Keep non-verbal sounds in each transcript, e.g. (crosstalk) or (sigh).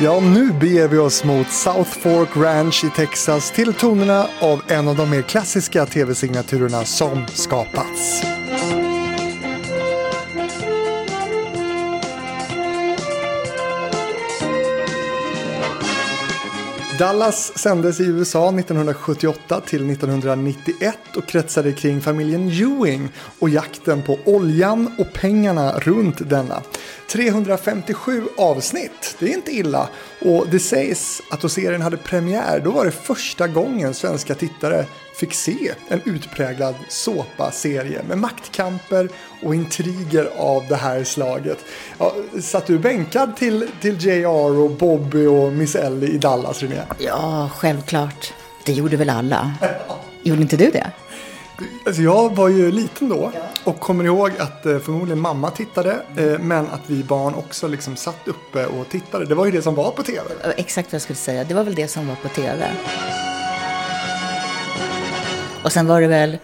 Ja, nu beger vi oss mot South Fork Ranch i Texas till tonerna av en av de mer klassiska tv-signaturerna som skapats. Dallas sändes i USA 1978 till 1991 och kretsade kring familjen Ewing och jakten på oljan och pengarna runt denna. 357 avsnitt, det är inte illa. Och det sägs att då serien hade premiär, då var det första gången svenska tittare fick se en utpräglad såpa-serie med maktkamper och intriger av det här slaget. Ja, satt du bänkad till, till JR och Bobby och Miss Ellie i Dallas, René? Ja, självklart. Det gjorde väl alla. (laughs) Gjorde inte du det? Alltså jag var ju liten då och kommer ihåg att eh, förmodligen mamma tittade eh, men att vi barn också liksom satt uppe och tittade. Det var ju det som var på tv. Exakt vad jag skulle säga. Det var väl det som var på tv. Och sen var det väl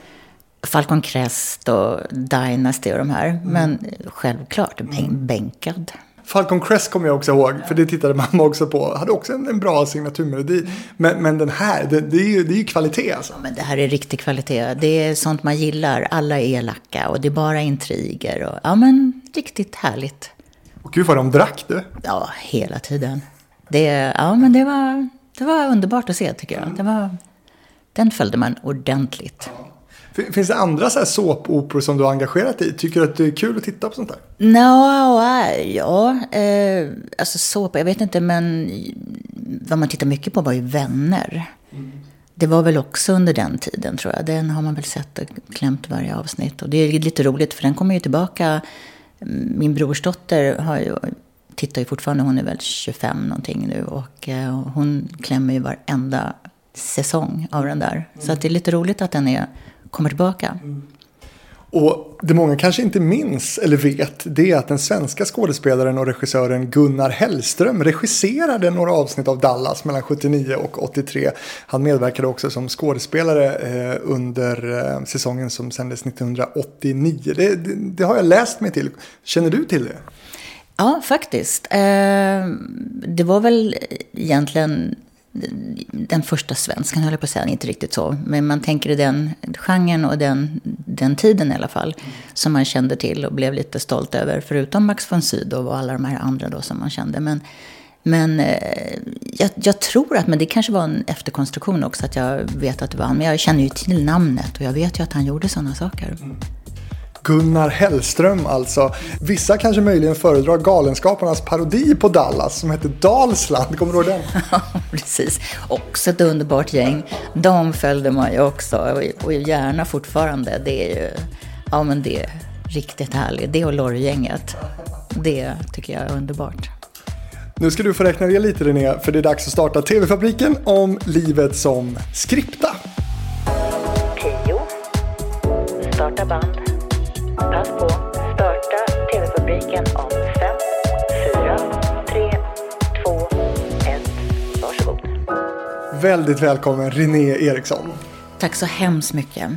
Falcon Crest och Dynasty och de här. Mm. Men självklart, bänkad. Falcon Crest kommer jag också ihåg, för det tittade mamma också på. Hade också en, en bra signaturmelodi. Men, men den här, det, det, är ju, det är ju kvalitet alltså. Ja, men det här är riktig kvalitet. Det är sånt man gillar. Alla är elaka och det är bara intriger. Och, ja, men riktigt härligt. Och gud vad de drack du. Ja, hela tiden. Det, ja, men det var, det var underbart att se tycker jag. Det var, den följde man ordentligt. Finns det andra så här såpoperor som du har engagerat dig i? Tycker du att det är kul att titta på sånt där? No, ja, eh, alltså såpa, jag vet inte, men vad man tittar mycket på var ju Vänner. Mm. Det var väl också under den tiden tror jag. Den har man väl sett och klämt varje avsnitt. Och det är lite roligt för den kommer ju tillbaka. Min brorsdotter har ju, tittar ju fortfarande, hon är väl 25 någonting nu. Och eh, hon klämmer ju varenda säsong av den där. Mm. Så att det är lite roligt att den är kommer tillbaka. Mm. Och det många kanske inte minns eller vet det är att den svenska skådespelaren och regissören Gunnar Hellström regisserade några avsnitt av Dallas mellan 79 och 83. Han medverkade också som skådespelare eh, under eh, säsongen som sändes 1989. Det, det, det, har jag läst mig till. Känner du till det? Ja, faktiskt. Eh, det var väl egentligen den första svenskan, höll jag på att säga, inte riktigt så. Men man tänker i den genren och den, den tiden i alla fall. Som man kände till och blev lite stolt över. Förutom Max von Sydow och alla de här andra då som man kände. Men, men eh, jag, jag, tror att, men det kanske var en efterkonstruktion också, att jag vet att det var han. Men jag känner ju till namnet och jag vet ju att han gjorde sådana saker. Mm. Gunnar Hellström alltså. Vissa kanske möjligen föredrar Galenskaparnas parodi på Dallas som hette Dalsland. Kommer du ihåg den? (laughs) Ja, precis. Också ett underbart gäng. De följde man ju också och gärna fortfarande. Det är ju, ja men det är riktigt härligt. Det och Lorry-gänget. Det tycker jag är underbart. Nu ska du få räkna ner lite René, för det är dags att starta TV-fabriken om livet som skripta. 10. Starta band. Pass på. Starta TV-fabriken om 5, 4, 3, 2, 1. Varsågod. Väldigt välkommen René Eriksson. Tack så hemskt mycket.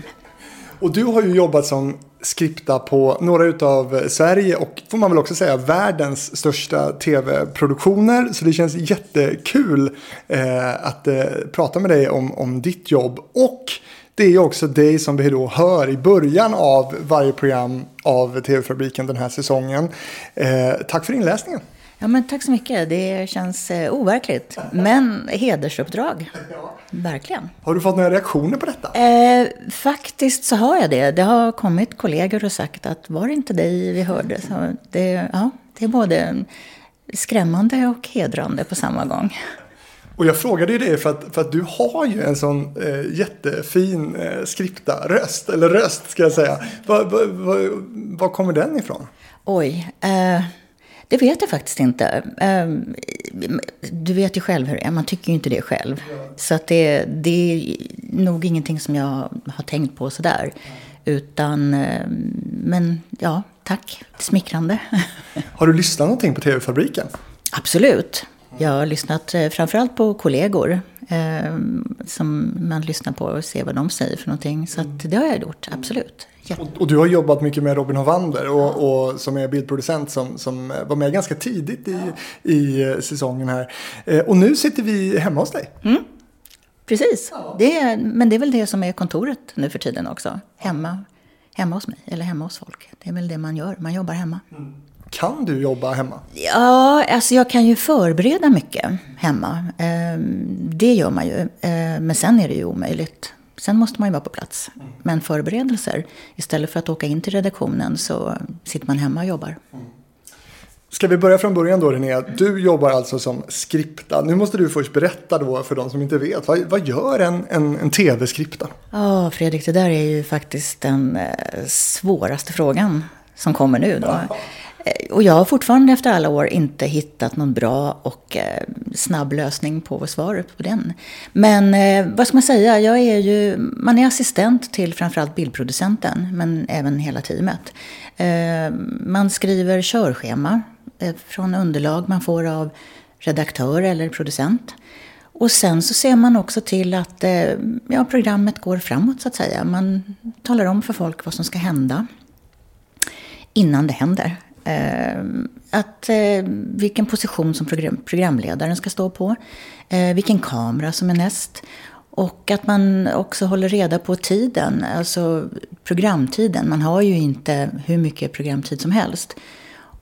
Och du har ju jobbat som skripta på några av Sverige och får man väl också säga världens största tv-produktioner. Så det känns jättekul eh, att eh, prata med dig om, om ditt jobb. Och det är också dig som vi då hör i början av varje program av TV-fabriken den här säsongen. Eh, tack för inläsningen. Ja, men tack så mycket. Det känns eh, overkligt. Men hedersuppdrag. (laughs) Ja. Verkligen. Har du fått några reaktioner på detta? Eh, faktiskt så har jag det. Det har kommit kollegor och sagt att var det inte dig vi hörde? Så det, ja, det är både skrämmande och hedrande på samma gång. Och jag frågade ju det för att, för att du har ju en sån eh, jättefin eh, skripta-röst, eller röst ska jag säga. Var, var, var, var kommer den ifrån? Oj, eh, det vet jag faktiskt inte. Eh, du vet ju själv hur det är, man tycker ju inte det själv. Ja. Så att det, det är nog ingenting som jag har tänkt på sådär. Utan, eh, men ja, tack. Smickrande. (laughs) Har du lyssnat någonting på TV-fabriken? Absolut. Jag har lyssnat eh, framförallt på kollegor. Eh, som man lyssnar på och ser vad de säger för någonting. Så att det har jag gjort, absolut. Och, och, du har jobbat mycket med Robin Hovander och, och som är bildproducent som, som var med ganska tidigt i, i eh, säsongen här. Eh, och nu sitter vi hemma hos dig. Mm. Precis, ja. det är, men det är väl det som är kontoret nu för tiden också. Hemma, hemma hos mig, eller hemma hos folk. Det är väl det man gör, man jobbar hemma. Mm. Kan du jobba hemma? Ja, alltså jag kan ju förbereda mycket hemma. Ehm, det gör man ju. Ehm, men sen är det ju omöjligt. Sen måste man ju vara på plats. Men förberedelser, istället för att åka in till redaktionen så sitter man hemma och jobbar. Ska vi börja från början då Linnea? Du jobbar alltså som skripta. Nu måste du först berätta då för de som inte vet. Vad, vad gör en, en, en tv-skripta? Ja, oh, Fredrik, det där är ju faktiskt den eh, svåraste frågan som kommer nu då. Ja. Eh, och jag har fortfarande efter alla år inte hittat någon bra och eh, snabb lösning på svaret på den. Men eh, vad ska man säga, jag är ju, man är assistent till framförallt bildproducenten, men även hela teamet. Man skriver körschema från underlag man får av redaktör eller producent. Och sen så ser man också till att ja, programmet går framåt så att säga. Man talar om för folk vad som ska hända innan det händer. Eh, att, eh, vilken position som program, programledaren ska stå på, eh, vilken kamera som är näst och att man också håller reda på tiden, alltså programtiden. Man har ju inte hur mycket programtid som helst.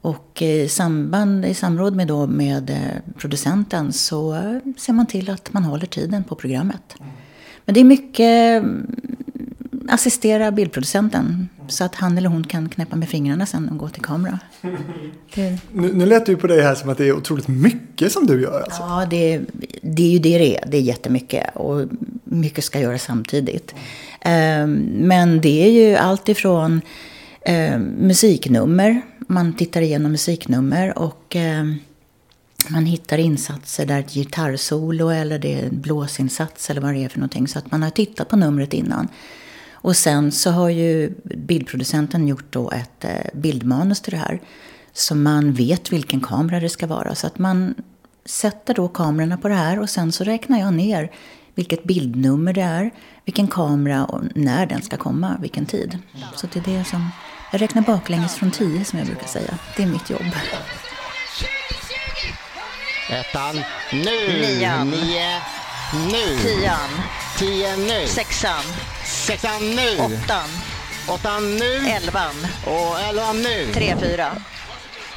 Och i, samband, i samråd med, då med eh, producenten så ser man till att man håller tiden på programmet. Men det är mycket mm, assistera bildproducenten så att han eller hon kan knäppa med fingrarna sen och gå till kamera. (laughs) Det... Nu, nu lät det ju på dig här som att det är otroligt mycket som du gör. Alltså. Ja, det, det är ju det det är. Det är jättemycket och mycket ska göras samtidigt. Mm. Men det är ju allt ifrån ehm, musiknummer. Man tittar igenom musiknummer och ehm, man hittar insatser där ett gitarrsolo eller det är en blåsinsats eller vad det är för någonting. Så att man har tittat på numret innan. Och sen så har ju bildproducenten gjort då ett eh, bildmanus till det här. Så man vet vilken kamera det ska vara. Så att man sätter då kamerorna på det här och sen så räknar jag ner vilket bildnummer det är, vilken kamera och när den ska komma, vilken tid. Så det är det som, jag räknar baklänges från tio som jag brukar säga. Det är mitt jobb. Ettan, nu! Nian. Nio, nu! Tian. Tio, nu! Sexan. Sexan nu. Åttan. Åttan nu. Elvan. Och elvan nu. Tre, fyra.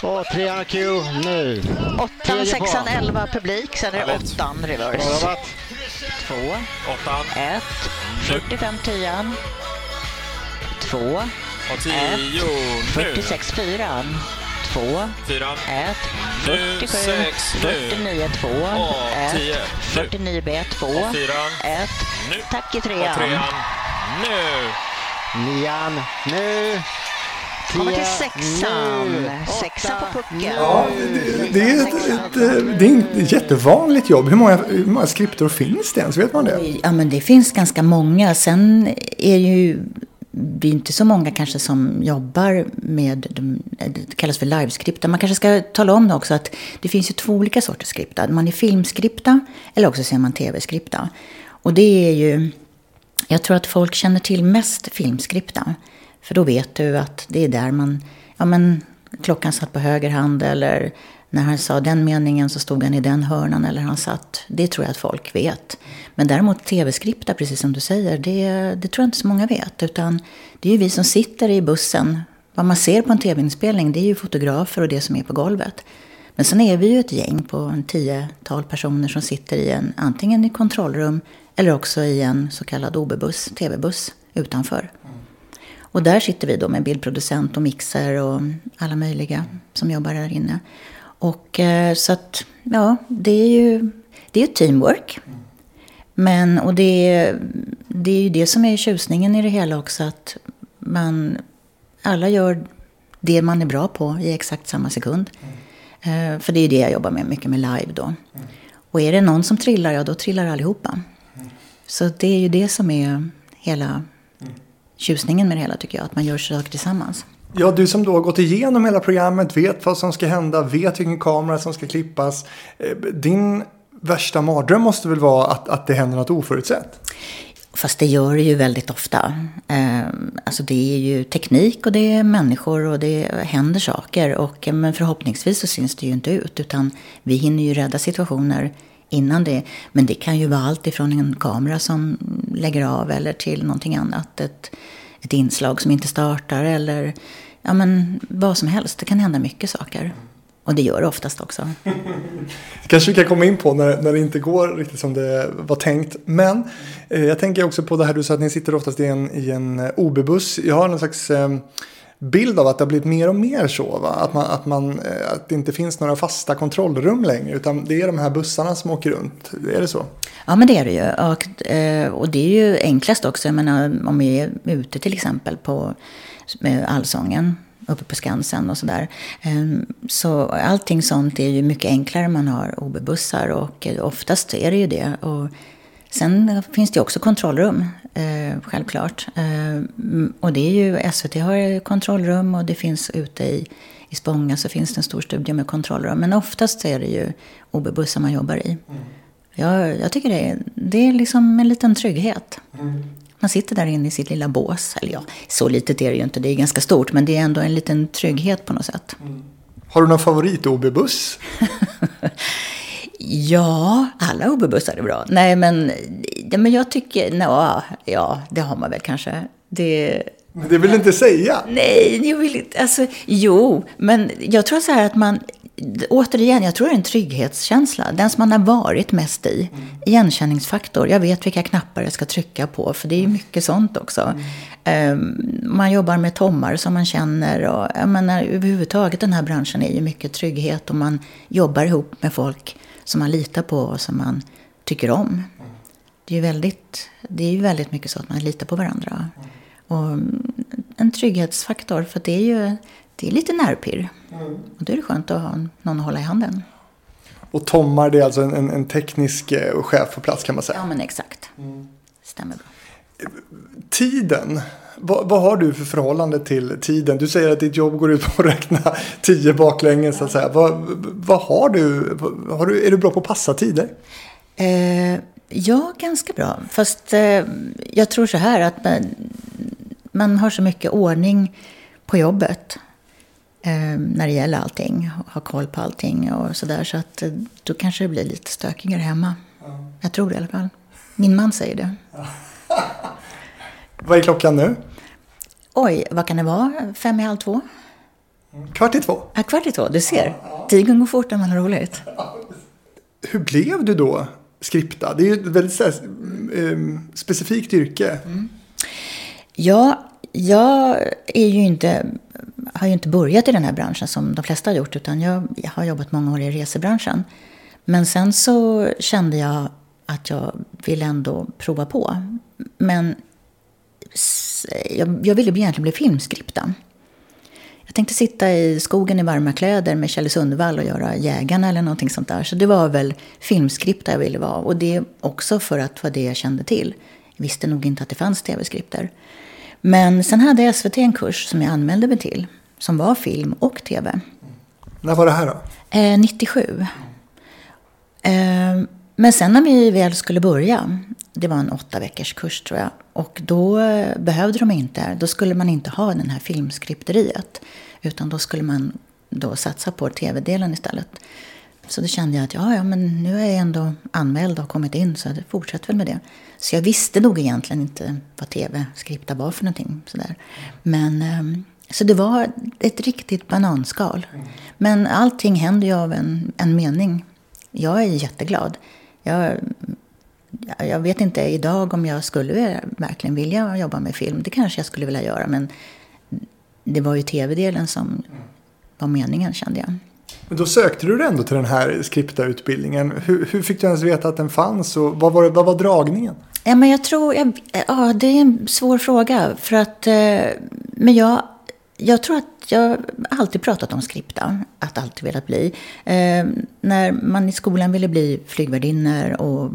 Och trean Q nu. Åttan, sexan, elva publik. Sen är det åttan reverse. Två. Åttan. Ett. 45 tian. Två. Och tio. Ett. 46 fyran. 2, 4, 1, 47, 49, 2, 1, 49 B, 2, 1, tack i trean. Nu! Nian, nu! Kommer till sexan. Sexan på pucken. Ja, det, det, är ett, ett, det är ett jättevanligt jobb. Hur många, hur många skriptor finns det ens? Vet man det? Ja, men det finns ganska många. Sen är ju vi är inte så många kanske som jobbar med, det kallas för liveskripta. Man kanske ska tala om också att det finns ju två olika sorters skripta. Man är filmskripta eller också ser man tv-skripta. Och det är ju, jag tror att folk känner till mest filmskripten. För då vet du att det är där man, ja men klockan satt på höger hand eller när han sa den meningen så stod han i den hörnan eller han satt. Det tror jag att folk vet. Men däremot tv-skripta, precis som du säger, det, det tror jag inte så många vet. Utan det är ju vi som sitter i bussen. Vad man ser på en tv-inspelning, det är ju fotografer och det som är på golvet. Men sen är vi ju ett gäng på en tiotal personer som sitter i en, antingen i kontrollrum eller också i en så kallad OB-buss, tv-buss, utanför. Och där sitter vi då med bildproducent och mixer och alla möjliga som jobbar där inne. Och eh, så att, ja, det är ju det är teamwork. Men, och det, det är ju det som är tjusningen i det hela också, att man, alla gör det man är bra på i exakt samma sekund. Mm. För det är det jag jobbar med, mycket med live då. Mm. Och är det någon som trillar, ja då trillar allihopa. Mm. Så det är ju det som är hela tjusningen med det hela tycker jag, att man gör saker tillsammans. Ja, du som då har gått igenom hela programmet, vet vad som ska hända, vet vilken kamera som ska klippas. Eh, din värsta mardröm måste väl vara att, att det händer något oförutsett? Fast det gör det ju väldigt ofta. Eh, alltså det är ju teknik och det är människor och det händer saker. Och, eh, men förhoppningsvis så syns det ju inte ut. Utan vi hinner ju rädda situationer innan det. Men det kan ju vara allt ifrån en kamera som lägger av eller till någonting annat. Ett, ett inslag som inte startar eller ja, men vad som helst. Det kan hända mycket saker. Och det gör det oftast också. (laughs) kanske vi kan komma in på när, när det inte går riktigt som det var tänkt. Men eh, jag tänker också på det här du sa att ni sitter oftast i en, i en eh, OB-buss. Jag har någon slags eh, bild av att det har blivit mer och mer så. Va? Att, man, att, man, eh, att det inte finns några fasta kontrollrum längre. Utan det är de här bussarna som åker runt. Är det så? Ja, men det är det ju. Och, eh, och det är ju enklast också. Jag menar, om vi är ute till exempel på Allsången uppe på Skansen och sådär. Ehm, så allting sånt är ju mycket enklare man har OB-bussar och eh, oftast är det ju det. Och sen finns det ju också kontrollrum, eh, självklart. Ehm, och det är ju, SVT har kontrollrum och det finns ute i, i Spånga så finns det en stor studie med kontrollrum. Men oftast är det ju OB-bussar man jobbar i. Mm. Jag, jag, tycker det är, det är liksom en liten trygghet. Mm. Man sitter där inne i sitt lilla bås. Eller ja, så litet är det ju inte, det är ganska stort. Men det är ändå en liten trygghet på något sätt. Mm. Har du någon favorit OB-buss? (laughs) ja, alla OB-bussar är bra. Nej, men, ja, men jag tycker, no, ja, det har man väl kanske. Det, men det vill inte säga. Nej, jag vill inte. Alltså, jo, men jag tror så här att man återigen, jag tror det är en trygghetskänsla. Den som man har varit mest i. Mm. Igenkänningsfaktor. Jag vet vilka knappar jag ska trycka på. För det är ju mycket sånt också. Mm. Um, man jobbar med tommar som man känner. Och, jag menar, överhuvudtaget den här branschen är ju mycket trygghet. Och man jobbar ihop med folk som man litar på och som man tycker om. Mm. Det är ju väldigt, det är ju väldigt mycket så att man litar på varandra. Och en trygghetsfaktor. För det är ju det är lite nervpirr. Mm. Och då är det skönt att ha någon att hålla i handen. Och Tommar, det är alltså en, en teknisk eh, chef på plats kan man säga? Ja, men exakt. Mm. Stämmer bra. Tiden. Vad, vad, har du för förhållande till tiden? Du säger att ditt jobb går ut på att räkna (laughs) tio baklänges. Så att säga. Vad, vad har, du, har du? Är du bra på att passa tider? Eh, ja, ganska bra. Fast eh, jag tror så här att man, man har så mycket ordning på jobbet eh, när det gäller allting. Ha koll på allting och sådär. Så att eh, då kanske det blir lite stökigare hemma. Ja. Jag tror det i alla fall. Min man säger det. (laughs) Vad är klockan nu? Oj, vad kan det vara? Fem i halv två? Kvart i två? Ja, kvart i två. Du ser. Ja, Tiden går fort när man har roligt. Hur blev du då skripta? Det är ju ett väldigt här, um, specifikt yrke. Mm. Ja, jag är ju inte har ju inte börjat i den här branschen som de flesta har gjort, utan jag, jag har jobbat många år i resebranschen. Men sen så kände jag att jag ville ändå prova på. Men jag, jag ville egentligen bli filmskripta. Jag tänkte sitta i skogen i varma kläder med Kjell Sundvall och göra Jägarna eller någonting sånt där. Så det var väl filmskripta jag ville vara. Och det också för att det var det jag kände till. Jag visste nog inte att det fanns tv-skripter. Men sen hade SVT en kurs som jag anmälde mig till. Som var film och tv. När var det här då? Eh, 97. Eh, men sen när vi väl skulle börja. Det var en åtta veckors kurs tror jag. Och då behövde de inte. Då skulle man inte ha den här filmskripteriet. Utan då skulle man då satsa på tv-delen istället. Så då kände jag att ja, ja, men nu är jag ändå anmäld och kommit in så jag fortsätter väl med det. Så jag visste nog egentligen inte vad tv-skripta var för någonting. Sådär. Men, ehm, så det var ett riktigt bananskal. Men allting händer ju av en, en mening. Jag är jätteglad. Jag, jag vet inte idag om jag skulle verkligen vilja jobba med film. Det kanske jag skulle vilja göra, men det var ju tv-delen som var meningen kände jag. Men då sökte du ändå till den här skripta-utbildningen. Hur, hur, fick du ens veta att den fanns och vad var, vad var dragningen? Ja, men jag tror, jag, ja, det är en svår fråga. För att, eh, men jag, jag tror att jag alltid pratat om skripta, att alltid velat bli. Eh, när man i skolan ville bli flygvärdinnor och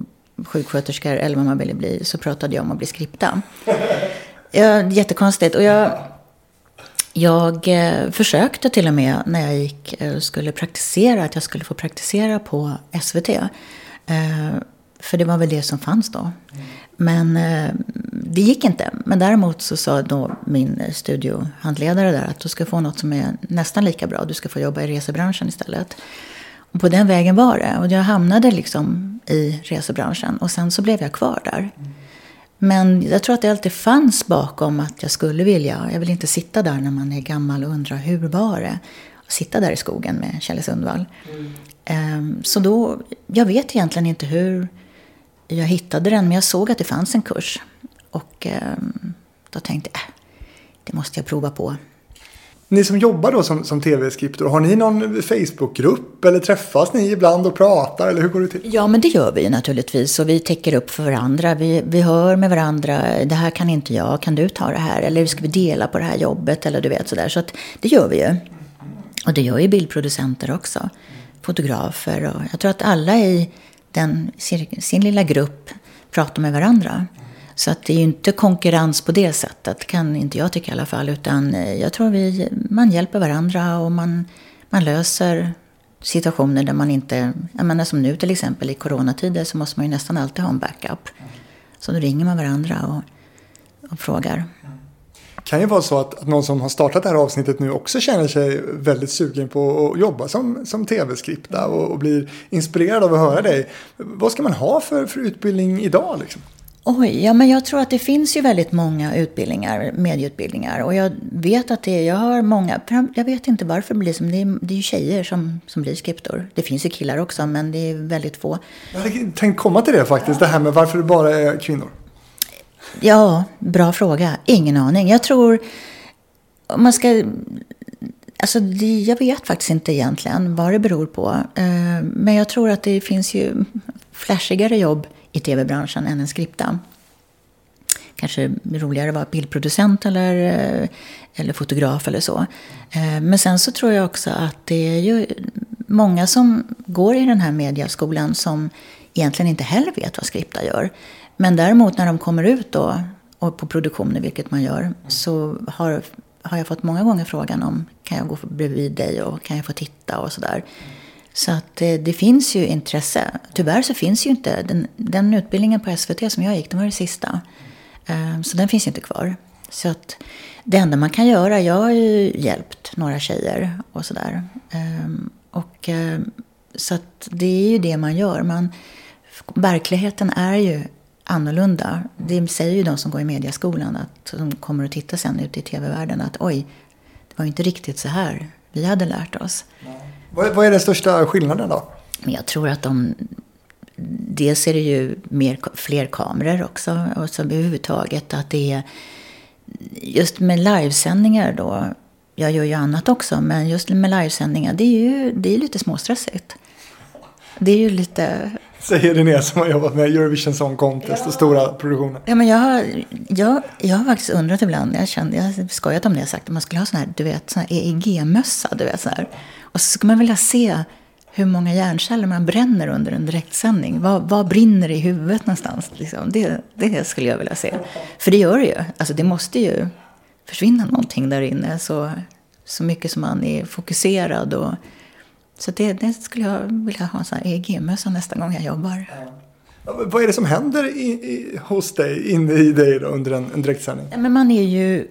sjuksköterskor eller vad man ville bli så pratade jag om att bli skripta. (laughs) Ja, jättekonstigt. Och jag, jag eh, försökte till och med när jag gick, eh, skulle praktisera, att jag skulle få praktisera på SVT. Eh, för det var väl det som fanns då. Men eh, det gick inte. Men däremot så sa då min studiohandledare där att du ska få något som är nästan lika bra. Du ska få jobba i resebranschen istället. Och på den vägen var det. Och jag hamnade liksom i resebranschen. Och sen så blev jag kvar där. Men jag tror att det alltid fanns bakom att jag skulle vilja. Jag vill inte sitta där när man är gammal och undra hur var det? Att sitta där i skogen med Kjell Sundvall. Mm. Så då, jag vet egentligen inte hur jag hittade den. Men jag såg att det fanns en kurs. Och ehm, då tänkte jag, äh, det måste jag prova på. Ni som jobbar då som, som tv-skriptor, har ni någon Facebookgrupp eller träffas ni ibland och pratar eller hur går det till? Ja, men det gör vi naturligtvis och vi täcker upp för varandra. Vi, vi hör med varandra, det här kan inte jag, kan du ta det här? Eller ska vi dela på det här jobbet? Eller du vet sådär. Så att det gör vi ju. Och det gör ju bildproducenter också. Fotografer och jag tror att alla i den, sin lilla grupp prata med varandra. Så att det är ju inte konkurrens på det sättet, kan inte jag tycka i alla fall. Utan eh, jag tror vi, man hjälper varandra och man, man löser situationer där man inte... Jag menar som nu till exempel i coronatider så måste man ju nästan alltid ha en backup. Så då ringer man varandra och, och frågar. Kan ju vara så att, att någon som har startat det här avsnittet nu också känner sig väldigt sugen på att jobba som, som tv-skripta och, och blir inspirerad av att höra dig. Vad ska man ha för, för utbildning idag? Liksom? Oj, ja men jag tror att det finns ju väldigt många utbildningar, medieutbildningar. Och jag vet att det är, jag har många, jag vet inte varför det blir som, det är, det är ju tjejer som, som blir skriptor. Det finns ju killar också, men det är väldigt få. Jag hade tänkt komma till det faktiskt, det här med varför det bara är kvinnor. Ja, bra fråga. Ingen aning. Jag tror, om man ska, alltså det, jag vet faktiskt inte egentligen vad det beror på. Eh, men jag tror att det finns ju flashigare jobb i tv-branschen än en skripta. Kanske roligare att vara bildproducent eller, eh, eller fotograf eller så. Eh, men sen så tror jag också att det är ju många som går i den här mediaskolan som egentligen inte heller vet vad skripta gör. Men däremot när de kommer ut då, och på produktioner, vilket man gör, så har, har jag fått många gånger frågan om kan jag gå bredvid dig och kan jag få titta och sådär. Så att det, det, finns ju intresse. Tyvärr så finns ju inte den, den utbildningen på SVT som jag gick, den var det sista. Eh, så den finns inte kvar. Så att det enda man kan göra, jag har ju hjälpt några tjejer och sådär. Ehm, och, eh, så att det är ju det man gör. Man, verkligheten är ju annorlunda. Det säger ju de som går i mediaskolan, att de kommer att titta sen ute i tv-världen, att oj, det var inte riktigt så här vi hade lärt oss. Vad, vad är den största skillnaden då? Men jag tror att de... Dels är det ju mer, fler kameror också. Och så överhuvudtaget att det är... Just med livesändningar då. Jag gör ju annat också, men just med livesändningar, det är ju det är lite småstressigt. Det är ju lite... Säger René som har jobbat med Eurovision Song Contest och stora produktioner. Ja, men jag, har, jag, jag har faktiskt undrat ibland, jag, kände, jag har skojat om det, jag sagt att man skulle ha sån här, du vet, sån här EEG-mössa, du vet, så här. Och så skulle man vilja se hur många hjärnceller man bränner under en direktsändning. Vad, vad brinner i huvudet någonstans? Liksom? Det, det skulle jag vilja se. För det gör det ju. Alltså det måste ju försvinna någonting där inne. Så, så mycket som man är fokuserad. Och, så det, det skulle jag vilja ha en EEG-mössa nästa gång jag jobbar. Ja, vad är det som händer i, i, hos dig, inne i dig då, under en, en direktsändning? Men man är ju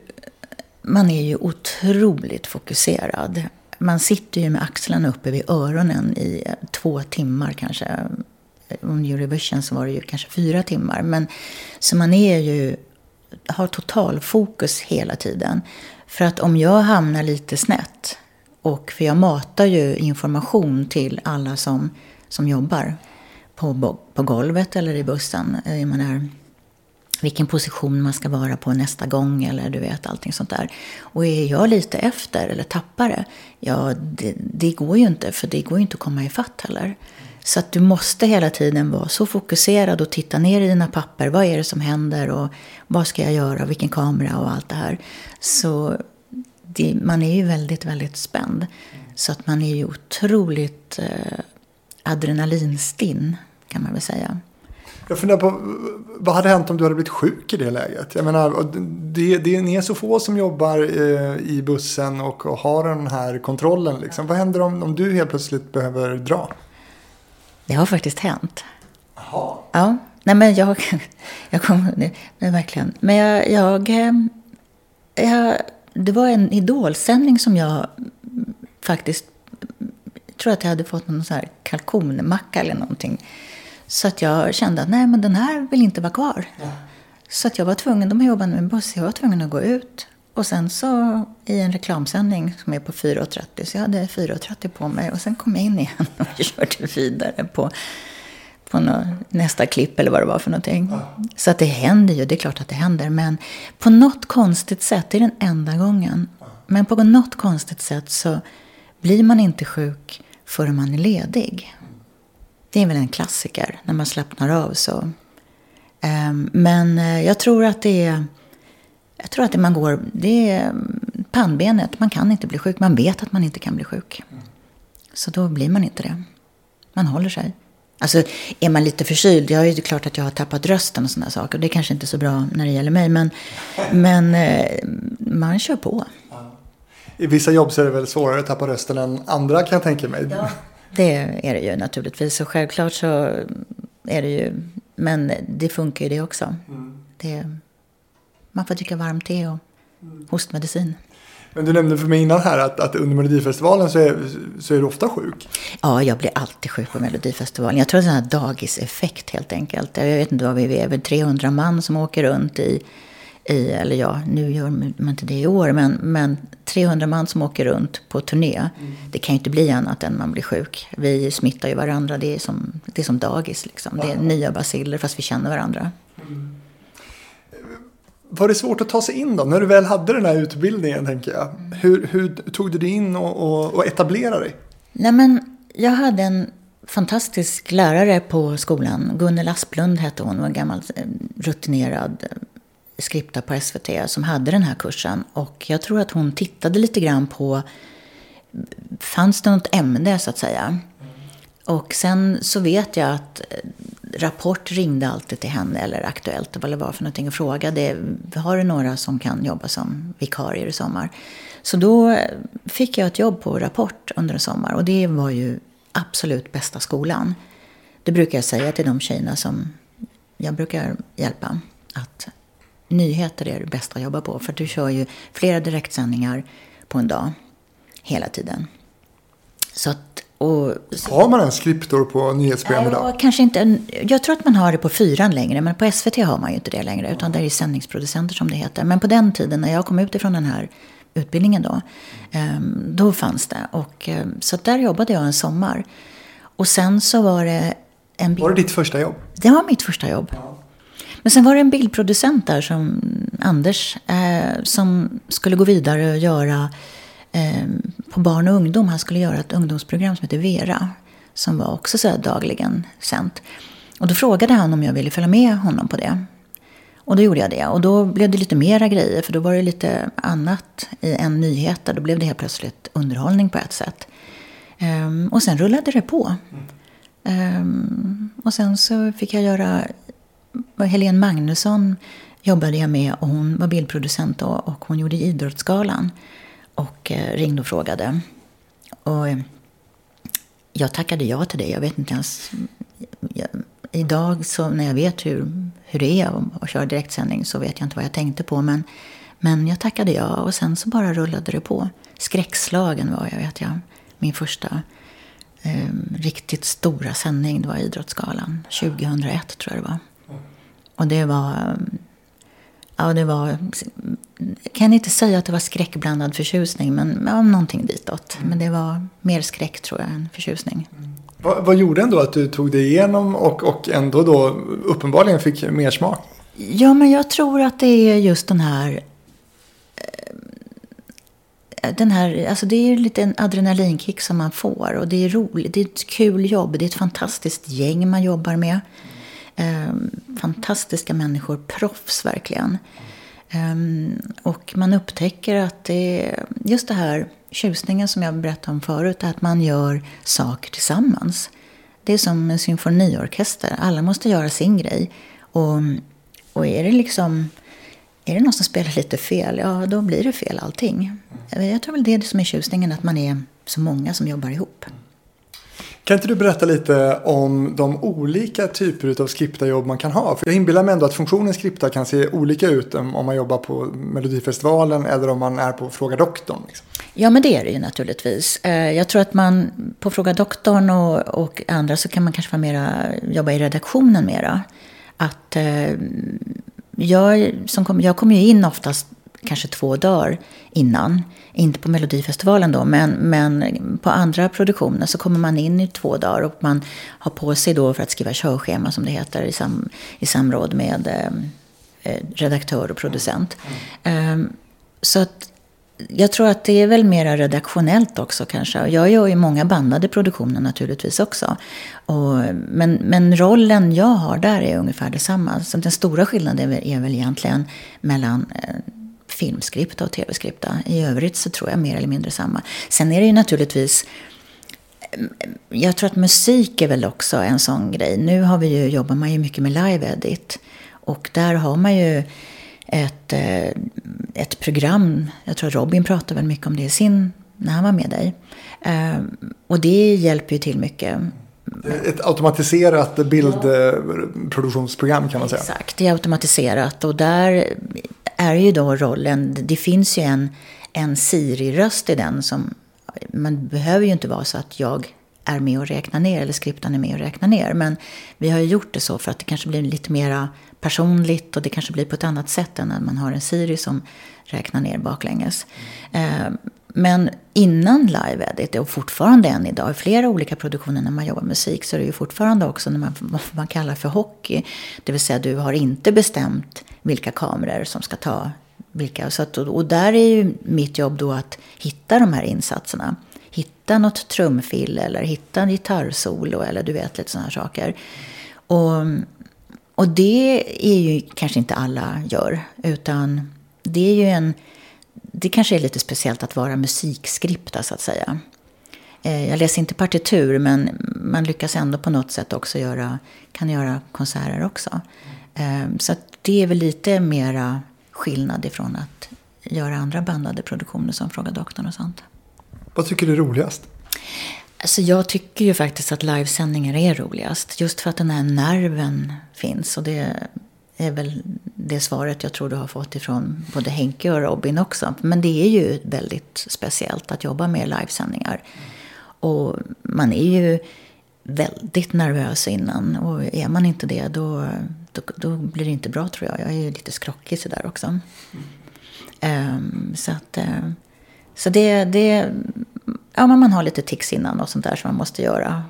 man är ju otroligt fokuserad man sitter ju med axlarna uppe vid öronen i två timmar kanske. Om Eurovision så var det ju kanske fyra timmar. Men, så man är ju, har totalfokus hela tiden. För att om jag hamnar lite snett, och för jag matar ju information till alla som, som jobbar på, på golvet eller i bussen. Eh, jag eh, menar, vilken position man ska vara på nästa gång eller du vet allting sånt där. Och är jag lite efter eller tappar det, ja det, det går ju inte för det går ju inte att komma ifatt heller. Så att du måste hela tiden vara så fokuserad och titta ner i dina papper. Vad är det som händer och vad ska jag göra, vilken kamera och allt det här. Så det, man är ju väldigt, väldigt spänd. Så att man är ju otroligt eh, adrenalinstinn kan man väl säga. Jag funderar på vad hade hänt om du hade blivit sjuk i det läget? Jag menar, det, det, ni är så få som jobbar eh, i bussen och, och har den här kontrollen. Liksom. Vad händer om, om du helt plötsligt behöver dra? Det har faktiskt hänt. Ja, nej men jag... (laughs) jag kom, det, det, verkligen. Men jag, jag, eh, jag... Det var en idolsändning som jag faktiskt... Jag tror att jag hade fått någon sån här kalkonmacka eller någonting. Så att jag kände att nej, men den här vill inte vara kvar. Ja. Så att jag var tvungen, de jobbade med buss, jag var tvungen att gå ut. Och sen så i en reklamsändning som är på 4.30, så jag hade 4.30 på mig. Och sen kom jag in igen och (laughs) körde vidare på, på något, nästa klipp eller vad det var för någonting. Så att det händer ju, det är klart att det händer. Men på något konstigt sätt, det är den enda gången. Men på något konstigt sätt så blir man inte sjuk förrän man är ledig. Det är väl en klassiker. När man slappnar av så. Ehm, men eh, jag tror att det är... Jag tror att det man går... Det är pannbenet. Man kan inte bli sjuk. Man vet att man inte kan bli sjuk. Så då blir man inte det. Man håller sig. Alltså, är man lite förkyld, jag är det klart att jag har tappat rösten och sådana saker. Det är kanske inte så bra när det gäller mig, men, men eh, man kör på. I vissa jobb så är det väl svårare att tappa rösten än andra kan jag tänka mig. Ja. Det är det ju naturligtvis. Och självklart så är det ju... Men det funkar ju det också. Mm. Det, man får dricka varmt te och mm. hostmedicin. Men du nämnde för mig innan här att, att under Melodifestivalen så är, så är du ofta sjuk. Ja, jag blir alltid sjuk på Melodifestivalen. Jag tror det är en sån här dagiseffekt helt enkelt. Jag vet inte vad vi är, över 300 man som åker runt i i, eller ja, nu gör man inte det i år, men, men 300 man som åker runt på turné. Mm. Det kan ju inte bli annat än man blir sjuk. Vi smittar ju varandra, det är som, det är som dagis liksom. Det är nya basiller fast vi känner varandra. Mm. Var det svårt att ta sig in då? När du väl hade den här utbildningen, tänker jag. Hur, hur tog du dig in och, och, och etablerade dig? Nej, men jag hade en fantastisk lärare på skolan. Gunnel Asplund hette hon, var en gammal eh, rutinerad skripta på SVT som hade den här kursen. Och jag tror att hon tittade lite grann på, fanns det något ämne så att säga? Och sen så vet jag att eh, Rapport ringde alltid till henne, eller Aktuellt, vad det var för någonting, och frågade, har du några som kan jobba som vikarier i sommar? Så då eh, fick jag ett jobb på Rapport under en sommar, och det var ju absolut bästa skolan. Det brukar jag säga till de tjejerna som jag brukar hjälpa, att nyheter är det bästa att jobba på. För du kör ju flera direktsändningar på en dag. Hela tiden. Så och, har man en skriptor på nyhetsprogram idag? Ja, kanske inte. Jag tror att man har det på fyran längre. Men på SVT har man ju inte det längre. Utan det är sändningsproducenter som det heter. Men på den tiden när jag kom ut ifrån den här utbildningen då. Ehm, då fanns det. Och, ehm, så där jobbade jag en sommar. Och sen så var det en... Var det ditt första jobb? Det var mitt första jobb. Ja. Men sen var det en bildproducent där, som Anders, eh, som skulle gå vidare och göra Ehm, på barn och ungdom. Han skulle göra ett ungdomsprogram som heter Vera. Som var också så dagligen sänt. Och då frågade han om jag ville följa med honom på det. Och då gjorde jag det. Och då blev det lite mera grejer. För då var det lite annat i en nyhet. Då blev det helt plötsligt underhållning på ett sätt. Um, och sen rullade det på. Um, och sen så fick jag göra Helene Magnusson jobbade jag med och hon var bildproducent då, och hon gjorde Idrottsgalan. Och eh, ringde och frågade. Och eh, jag tackade ja till det. Jag vet inte ens... Jag, idag så när jag vet hur, hur det är att, att köra direktsändning så vet jag inte vad jag tänkte på. Men, men jag tackade ja och sen så bara rullade det på. Skräckslagen var jag, vet jag. Min första eh, riktigt stora sändning, det var Idrottsgalan. 2001 tror jag det var. Och det var... Eh, Ja, det var... Jag kan inte säga att det var skräckblandad förtjusning, men ja, någonting ditåt. Men det var mer skräck tror jag än förtjusning. Mm. Vad, vad, gjorde ändå att du tog dig igenom och, och ändå då uppenbarligen fick mer smak? Ja, men jag tror att det är just den här... Eh, den här, alltså det är lite en adrenalinkick som man får och det är roligt. Det är ett kul jobb. Det är ett fantastiskt gäng man jobbar med. Eh, fantastiska människor, proffs verkligen. Eh, och man upptäcker att det är just det här tjusningen som jag berättade om förut, att man gör saker tillsammans. Det är som en symfoniorkester, alla måste göra sin grej. Och, och är det liksom är det någon som spelar lite fel, ja då blir det fel allting. Jag tror väl det är det som är tjusningen, att man är så många som jobbar ihop. Kan inte du berätta lite om de olika typer av skriptarjobb man kan ha? För jag inbillar mig ändå att funktionen skripta kan se olika ut om man jobbar på Melodifestivalen eller om man är på Fråga Doktorn. Liksom. Ja, men det är det ju naturligtvis. Eh, jag tror att man på Fråga Doktorn och, och andra så kan man kanske vara mera, jobba i redaktionen mera. Att eh, jag, som kom, jag kommer ju in oftast kanske två dagar innan. Inte på Melodifestivalen då, men, men på andra produktioner så kommer man in i två dagar och man har på sig då för att skriva körschema som det heter i, sam, i samråd med eh, eh redaktör och producent. Mm. Um, så att jag tror att det är väl mer redaktionellt också kanske. Jag gör ju många bandade produktioner naturligtvis också. Och, men, men rollen jag har där är ungefär detsamma. Så den stora skillnaden är, är väl egentligen mellan eh, filmskripta och tv-skripta. I övrigt så tror jag mer eller mindre samma. Sen är det ju naturligtvis jag tror att musik är väl också en sån grej. Nu har vi ju, jobbar man ju mycket med live-edit. Och där har man ju ett, eh, ett program. Jag tror Robin pratade väl mycket om det i sin, när han var med dig. Eh, och det hjälper ju till mycket. Ett automatiserat bildproduktionsprogram kan man säga. Exakt, det är automatiserat. Och där är ju då rollen, det finns ju en, en Siri-röst i den som, man behöver ju inte vara så att jag är med och räknar ner eller skriptan är med och räknar ner. Men vi har ju gjort det så för att det kanske blir lite mera personligt och det kanske blir på ett annat sätt än när man har en Siri som räknar ner baklänges. Mm. Men innan live edit och fortfarande än idag i flera olika produktioner när man jobbar med musik så är det ju fortfarande också när man, (laughs) vad man kallar för hockey. Det vill säga du har inte bestämt vilka kameror som ska ta vilka. Så att, och där är ju mitt jobb då att hitta de här insatserna. Hitta något trumfill eller hitta en gitarrsolo eller du vet lite sådana här saker. Och, och det är ju kanske inte alla gör. Utan det är ju en... Det kanske är lite speciellt att vara musikskripta så att säga. Eh, jag läser inte partitur men man lyckas ändå på något sätt också göra, kan göra konserter också. Ehm, så det är väl lite mera skillnad ifrån att göra andra bandade produktioner som Fråga doktorn och sånt. Vad tycker du är roligast? Alltså jag tycker ju faktiskt att livesändningar är roligast. Just för att den här nerven finns. Och det är väl det svaret jag tror du har fått ifrån både Henke och Robin också. Men det är ju väldigt speciellt att jobba med livesändningar. Och man är ju väldigt nervös innan. Och är man inte det då då, då blir det inte bra tror jag. Jag är ju lite skrockig sådär också. Um, så att, uh, så det, det, ja man har lite tics innan och sånt där som man måste göra.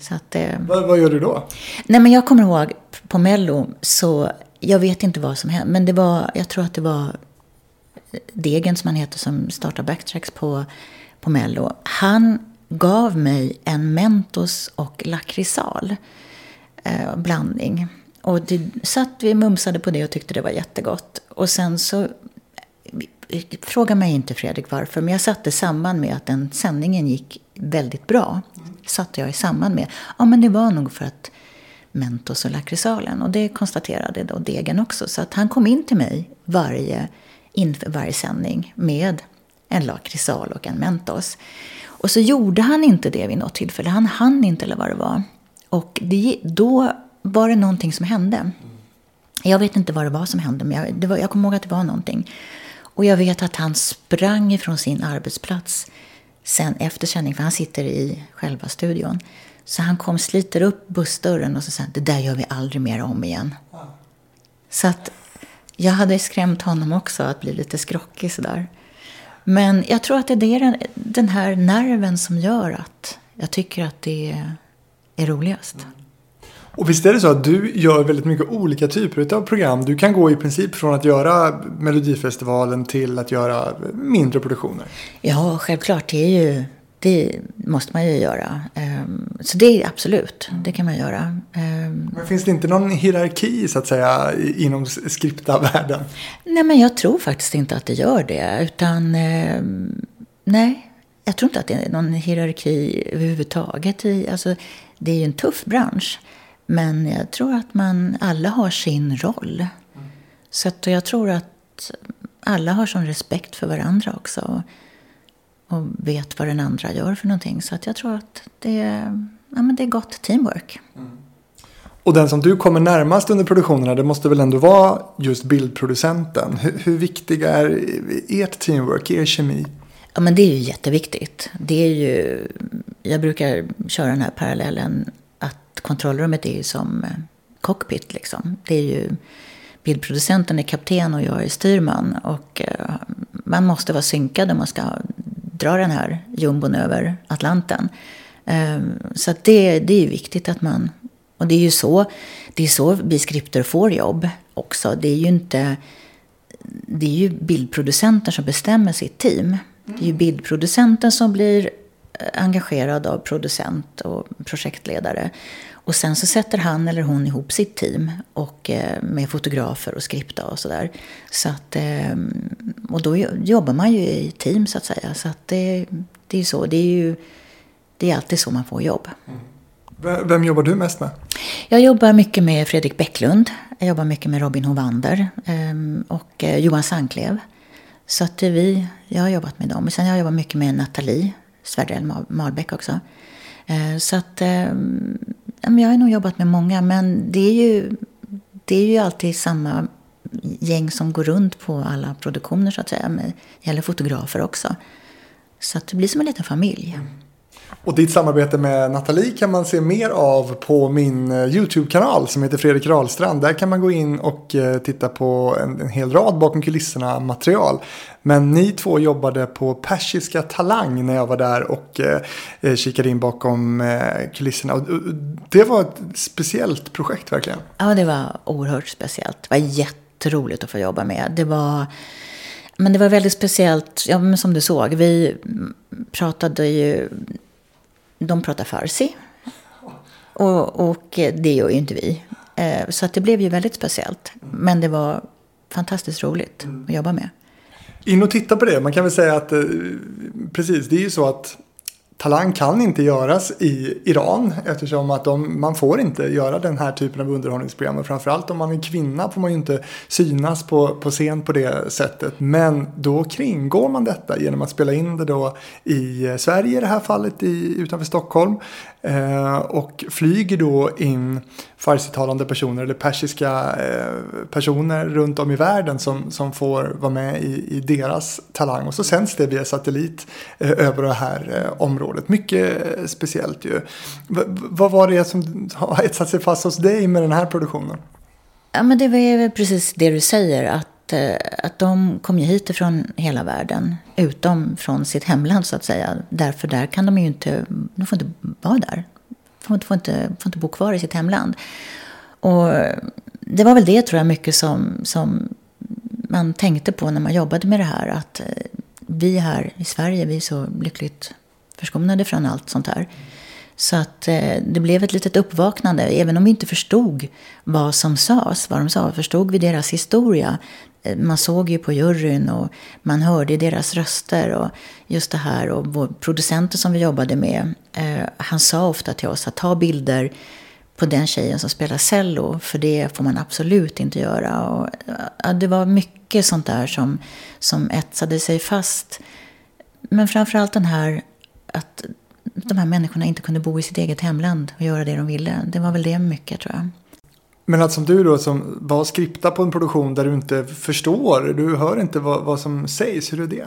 Så att, uh, vad, vad gör du då? Nej men jag kommer ihåg på Mello så, jag vet inte vad som hände, men det var, jag tror att det var Degen som han heter som startar Backtracks på, på Mello. Han gav mig en Mentos och lakritsal eh, blandning. Och det satt vi mumsade på det och tyckte det var jättegott. Och sen så, fråga mig inte Fredrik varför, men jag satte samman med att den sändningen gick väldigt bra. Satte jag i samband med. Ja, men det var nog för att Mentos och lakritsalen. Och det konstaterade då Degen också. Så att han kom in till mig varje, inför varje sändning med en lakritsal och en Mentos. Och så gjorde han inte det vid något tillfälle. Han hann inte eller vad det var. Och det, då var det någonting som hände. Jag vet inte vad det var som hände, men jag, det var, jag kommer ihåg att det var någonting. Och jag vet att han sprang ifrån sin arbetsplats sen efter sändning, för han sitter i själva studion. Så han kom, sliter upp bussdörren och så sa det där gör vi aldrig mer om igen. Så att jag hade skrämt honom också att bli lite skrockig sådär. Men jag tror att det är den här nerven som gör att jag tycker att det är roligast. Och visst är det så att du gör väldigt mycket olika typer av program. Du kan gå i princip från att göra Melodifestivalen till att göra mindre produktioner. Ja, självklart. Det, är ju, det måste man ju göra. Ehm, så det är absolut, det kan man göra. Ehm, men finns det inte någon hierarki så att säga inom skripta-världen? Nej, men jag tror faktiskt inte att det gör det. Utan, ehm, nej, jag tror inte att det är någon hierarki överhuvudtaget. Alltså, det är ju en tuff bransch. Men jag tror att man, alla har sin roll. Så att, jag tror att alla har sån respekt för varandra också. och vet vad den andra gör för någonting. Så att jag tror att det är, ja, men det är gott teamwork. Och den som du kommer närmast under produktionerna, det måste väl ändå vara just bildproducenten. Hur, hur viktig är ert teamwork, er kemi? Ja, men det är ju jätteviktigt. Det är ju, jag brukar köra den här parallellen att kontrollrummet är ju som eh, cockpit. Liksom. Det är ju, bildproducenten är kapten och jag är styrman. Och eh, man måste vara synkad om man ska dra den här jumbon över Atlanten. Ehm, så att det, det är ju viktigt att man... Och det är ju så, det är så vi skripter får jobb också. Det är ju inte... Det är ju bildproducenten som bestämmer sitt team. Det är ju bildproducenten som blir eh, engagerad av producent och projektledare. Och sen så sätter han eller hon ihop sitt team och, eh, med fotografer och skripta och sådär. Så att, eh, och då jobbar man ju i team så att säga. Så att det, det är ju så. Det är ju det är alltid så man får jobb. Vem jobbar du mest med? Jag jobbar mycket med Fredrik Bäcklund. Jag jobbar mycket med Robin Hovander ehm, och eh, Johan Sanklev. Så att vi, jag har jobbat med dem. Sen har jag jobbat mycket med Nathalie Sverdell Malbäck också. Så att ehm, jag har nog jobbat med många, men det är ju, det är ju alltid samma gäng som går runt på alla produktioner så att säga. Det gäller fotografer också. Så att det blir som en liten familj. Och ditt samarbete med Nathalie kan man se mer av på min eh, YouTube-kanal som heter Fredrik Rahlstrand. Där kan man gå in och eh, titta på en, en hel rad bakom kulisserna material. Men ni två jobbade på Persiska Talang när jag var där och eh, eh kikade in bakom eh, kulisserna. Och, det var ett speciellt projekt verkligen. Ja, det var oerhört speciellt. Det var jätteroligt att få jobba med. Det var... Men det var väldigt speciellt, ja, men som du såg, vi pratade ju de pratar farsi. Och, och det gör ju inte vi. Eh, så att det blev ju väldigt speciellt. Men det var fantastiskt roligt att jobba med. In och titta på det. Man kan väl säga att eh, precis, det är ju så att Talang kan inte göras i Iran eftersom att de, man får inte göra den här typen av underhållningsprogram. Och framförallt om man är kvinna får man ju inte synas på, på scen på det sättet. Men då kringgår man detta genom att spela in det då i Sverige i det här fallet i, utanför Stockholm. Eh, och flyger då in farsitalande personer eller persiska eh, personer runt om i världen som, som får vara med i, i deras talang. Och så sänds det via satellit eh, över det här eh, området. Mycket eh, speciellt ju. V vad var det som har etsat sig fast hos dig med den här produktionen? Ja, men det var precis det du säger. Att, eh, att de kom ju hit ifrån hela världen. Utom från sitt hemland så att säga. Därför där kan de ju inte, de får inte vara där De får, inte, får, inte, får inte bo kvar i sitt hemland. Och det var väl det tror jag mycket som, som man tänkte på när man jobbade med det här. Att eh, vi här i Sverige, vi är så lyckligt förskonade från allt sånt här. Så att eh, det blev ett litet uppvaknande. Även om vi inte förstod vad som sades, vad de sa, förstod vi deras historia. Eh, man såg ju på juryn och man hörde deras röster och just det här. Och vår Producenten som vi jobbade med, eh, han sa ofta till oss att ta bilder på den tjejen som spelar cello, för det får man absolut inte göra. Och, eh, ja, det var mycket sånt där som, som etsade sig fast. Men framförallt den här att de här människorna inte kunde bo i sitt eget hemland och göra det de ville. Det var väl det mycket tror jag. Men att som du då som var skripta på en produktion där du inte förstår, du hör inte vad, vad som sägs, hur är det?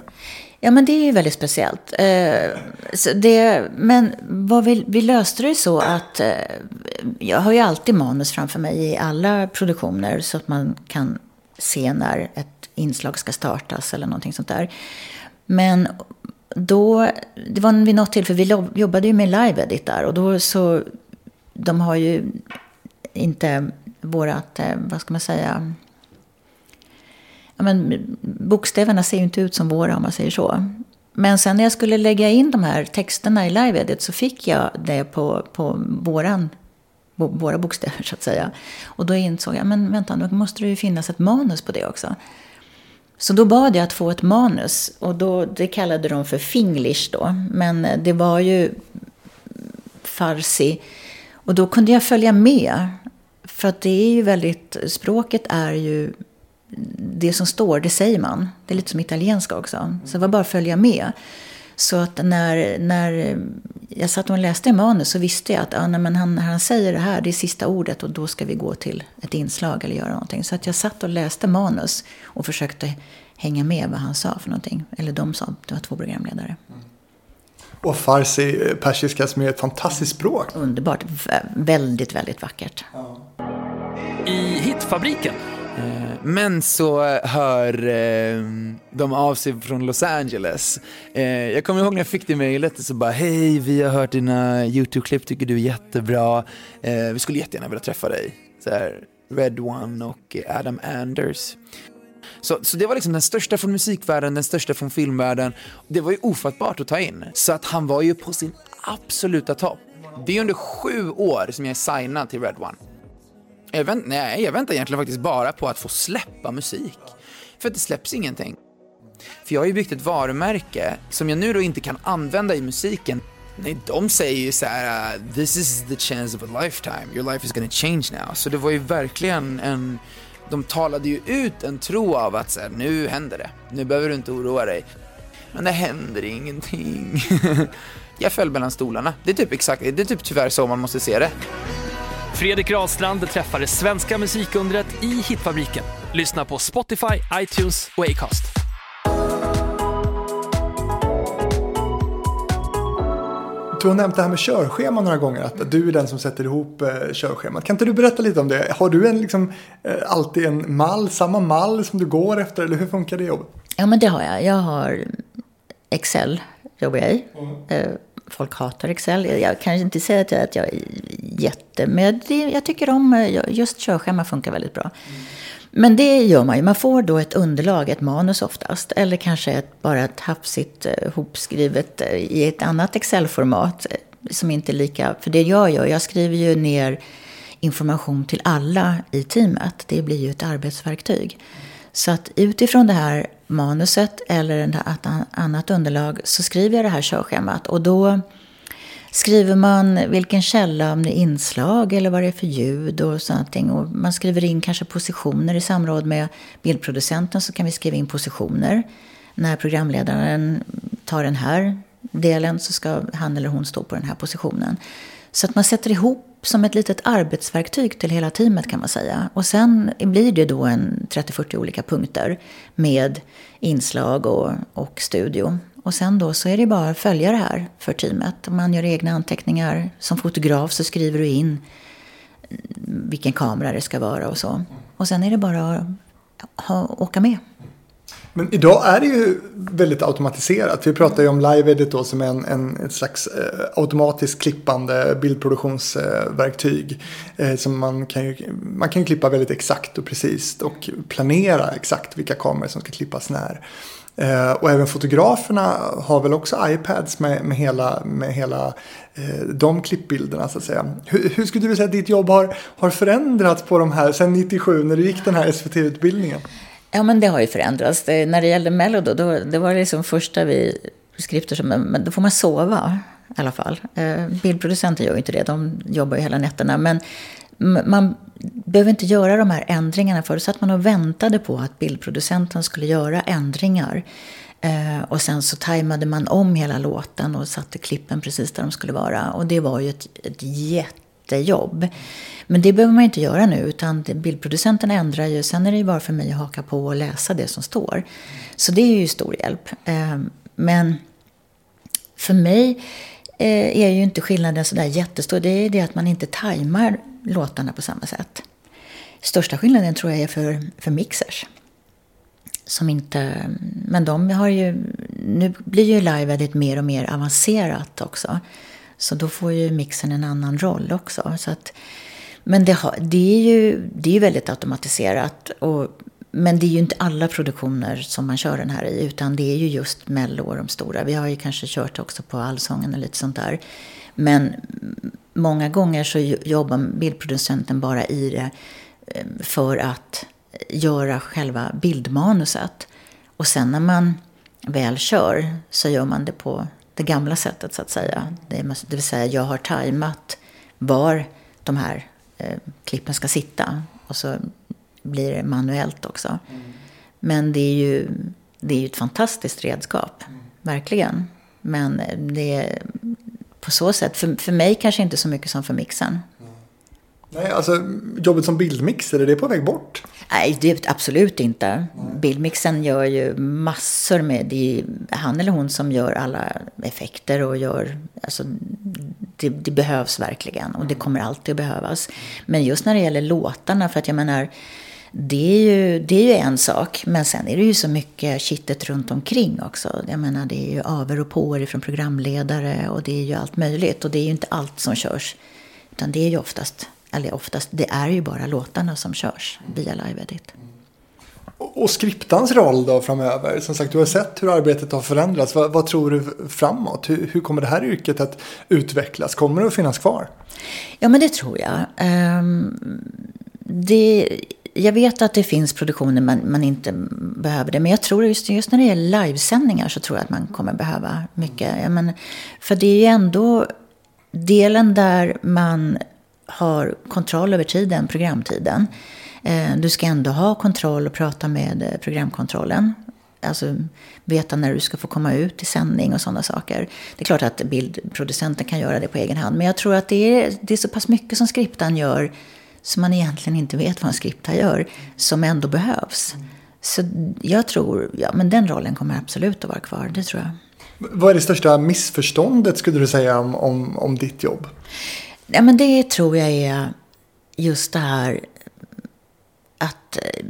Ja men det är ju väldigt speciellt. Eh, det, men vad vi, vi löste det så att eh, jag har ju alltid manus framför mig i alla produktioner så att man kan se när ett inslag ska startas eller någonting sånt där. Men då, det var vid något tillfälle, vi jobbade ju med live-edit där och då så, de har ju inte vårat, eh, vad ska man säga, ja, men bokstäverna ser ju inte ut som våra om man säger så. Men sen när jag skulle lägga in de här texterna i live-edit så fick jag det på, på våran, våra bokstäver så att säga. Och då insåg jag, men vänta, nu måste det ju finnas ett manus på det också. Så då bad jag att få ett manus och då, det kallade de för finglish då. Men eh, det var ju farsi. Och då kunde jag följa med. För att det är ju väldigt, språket är ju, det som står, det säger man. Det är lite som italienska också. Så det var bara att följa med. Så att när, när jag satt och läste i manus så visste jag att ja, nej, men han, när han säger det här, det är sista ordet och då ska vi gå till ett inslag eller göra någonting. Så att jag satt och läste manus och försökte hänga med vad han sa för någonting. Eller de sa, det var två programledare. Och farsi, eh, persiska, som är ett fantastiskt språk. Underbart, väldigt, väldigt vackert. I Hitfabriken. Men så hör eh, de av sig från Los Angeles. Eh, jag kommer ihåg när jag fick det mejlet och så bara hej, vi har hört dina YouTube-klipp, tycker du är jättebra. Eh, vi skulle jättegärna vilja träffa dig. Så här, Red One och Adam Anders. Så, så det var liksom den största från musikvärlden, den största från filmvärlden. Det var ju ofattbart att ta in. Så att han var ju på sin absoluta topp. Det är under sju år som jag är signad till Red One. Jag, vänt, nej, jag väntar egentligen faktiskt bara på att få släppa musik. För att det släpps ingenting. För jag har ju byggt ett varumärke som jag nu då inte kan använda i musiken. Nej, de säger ju så här, uh, this is the chance of a lifetime, your life is gonna change now. Så det var ju verkligen en, de talade ju ut en tro av att så här, nu händer det, nu behöver du inte oroa dig. Men det händer ingenting. (laughs) jag föll mellan stolarna. Det är typ exakt, det är typ tyvärr så man måste se det. Fredrik Rahlstrand träffar det svenska musikundret i Hitfabriken. Lyssna på Spotify, iTunes och Acast. Du har nämnt det här med körschema några gånger, att du är den som sätter ihop eh, körschemat. Kan inte du berätta lite om det? Har du en, liksom, eh, alltid en mall, samma mall som du går efter, eller hur funkar det jobbet? Ja, men det har jag. Jag har Excel, jobbar jag i. Eh, Folk hatar Excel. Jag- kan inte säga att jag, att jag är jätte... Men det, jag tycker om... Eh, just körschema funkar väldigt bra. Men det gör man ju. Man får då ett underlag, ett manus oftast. Eller kanske ett, bara ett hafsigt eh, hopskrivet eh, i ett annat Excel-format. Som inte är lika... För det jag gör, jag skriver ju ner information till alla i teamet. Det blir ju ett arbetsverktyg. Så att utifrån det här manuset eller ett annat underlag så skriver jag det här körschemat. Och då skriver man vilken källa, om det är inslag eller vad det är för ljud och sånt. Och man skriver in kanske positioner i samråd med bildproducenten så kan vi skriva in positioner. När programledaren tar den här delen så ska han eller hon stå på den här positionen. Så att man sätter ihop som ett litet arbetsverktyg till hela teamet kan man säga. Och sen blir det då en 30-40 olika punkter med inslag och, och studio. Och sen då så är det bara att följa det här för teamet. Man gör egna anteckningar. Som fotograf så skriver du in vilken kamera det ska vara och så. Och sen är det bara att ha, åka med. Men idag är det ju väldigt automatiserat. Vi pratar ju om Live Edit då som är en, en, ett slags eh, automatiskt klippande bildproduktionsverktyg. Eh, som man kan, ju, man kan ju klippa väldigt exakt och precis och planera exakt vilka kameror som ska klippas när. Eh, och även fotograferna har väl också iPads med, med hela, med hela eh, de klippbilderna så att säga. Hur, hur skulle du säga att ditt jobb har, har förändrats på de här sen 97 när du gick den här SVT-utbildningen? Ja, men det har ju förändrats. Det, när det gällde Mello då, då, det var liksom första vi skrifter som, men då får man sova i alla fall. Eh, bildproducenter gör ju inte det, de jobbar ju hela nätterna. Men man behöver inte göra de här ändringarna för. Så man och väntade på att bildproducenten skulle göra ändringar. Eh, och sen så tajmade man om hela låten och satte klippen precis där de skulle vara. Och det var ju ett, ett jätte jättejobb. Men det behöver man inte göra nu, utan bildproducenten ändrar ju. Sen är det ju bara för mig att haka på och läsa det som står. Så det är ju stor hjälp. Ehm, men för mig eh, är ju inte skillnaden sådär jättestor. Det är det att man inte tajmar låtarna på samma sätt. Största skillnaden tror jag är för, för mixers. Som inte, men de har ju, nu blir ju live edit mer och mer avancerat också. Så då får ju mixen en annan roll också. Så att, men det, har, det är ju det är ju väldigt automatiserat. Och, men det är ju inte alla produktioner som man kör den här i. Utan det är ju just Mello och de stora. Vi har ju kanske kört också på Allsången och lite sånt där. Men många gånger så jobbar bildproducenten bara i det eh, för att göra själva bildmanuset. Och sen när man väl kör så gör man det på det gamla sättet så att säga. Det, vill säga jag har tajmat var de här eh, klippen ska sitta. Och så blir det manuellt också. Men det är ju, det är ju ett fantastiskt redskap. Verkligen. Men det är på så sätt, för, för mig kanske inte så mycket som för mixen. Nej, alltså jobbet som bildmixer, är det på väg bort? Nej, det absolut inte. Bildmixen gör ju massor med... Det är han eller hon som gör alla effekter och gör... Alltså, det, det behövs verkligen och det kommer alltid att behövas. Men just när det gäller låtarna, för att jag menar... Det är, ju, det är ju en sak, men sen är det ju så mycket kittet runt omkring också. Jag menar, det är ju aver och påer från programledare och det är ju allt möjligt. Och det är ju inte allt som körs, utan det är ju oftast eller oftast, det är ju bara låtarna som körs via live-edit. Och skriptans roll då framöver? Som sagt, du har sett hur arbetet har förändrats. Vad, vad tror du framåt? Hur, hur, kommer det här yrket att utvecklas? Kommer det att finnas kvar? Ja, men det tror jag. Um, det, jag vet att det finns produktioner man, man inte behöver det. Men jag tror just, just när det gäller livesändningar så tror jag att man kommer behöva mycket. Ja, men, för det är ju ändå delen där man har kontroll över tiden, programtiden. Eh, du ska ändå ha kontroll och prata med eh, programkontrollen. Alltså veta när du ska få komma ut i sändning och sådana saker. Det är klart att bildproducenten kan göra det på egen hand. Men jag tror att det är, det är så pass mycket som skriptan gör som man egentligen inte vet vad en skripta gör, som ändå behövs. Så jag tror, ja men den rollen kommer absolut att vara kvar, det tror jag. Vad är det största missförståndet skulle du säga om, om, om ditt jobb? Ja, men det tror jag är just det här att eh,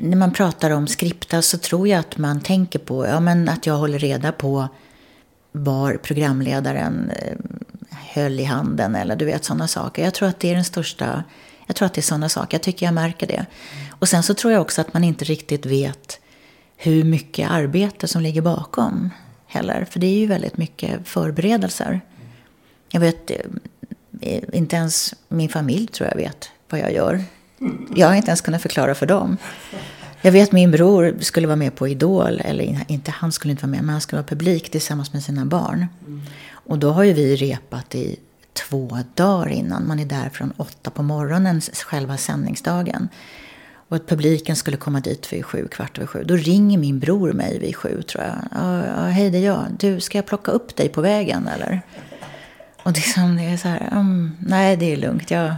när man pratar om skripta så tror jag att man tänker på ja, men att jag håller reda på var programledaren eh, höll i handen eller du vet sådana saker. Jag tror att det är den största, jag tror att det är sådana saker. Jag tycker jag märker det. Och sen så tror jag också att man inte riktigt vet hur mycket arbete som ligger bakom heller. För det är ju väldigt mycket förberedelser. Jag vet, eh, Eh, inte ens min familj tror jag vet vad jag gör. Jag har inte ens kunnat förklara för dem. Jag vet min bror skulle vara med på Idol, eller inte han skulle inte vara med, men han skulle vara publik tillsammans med sina barn. Och då har ju vi repat i två dagar innan. Man är där från åtta på morgonen, själva sändningsdagen. Och att publiken skulle komma dit vid sju, kvart över sju. Då ringer min bror mig vid sju tror jag. Ja, ja, hej det är jag. Du, ska jag plocka upp dig på vägen eller? Och liksom det är så här, um, nej det är lugnt, jag,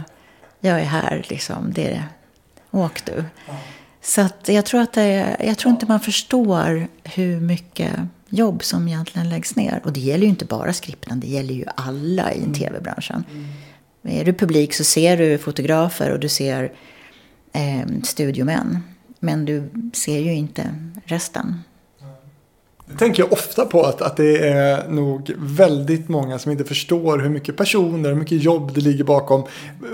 jag är här liksom. Det är, åk du. Så att jag tror att det, jag tror inte man förstår hur mycket jobb som egentligen läggs ner. Och det gäller ju inte bara skripten, det gäller ju alla i mm. tv-branschen. Mm. Är du publik så ser du fotografer och du ser eh, studiomän. Men du ser ju inte resten. Det tänker jag ofta på att, att det är nog väldigt många som inte förstår hur mycket personer, hur mycket jobb det ligger bakom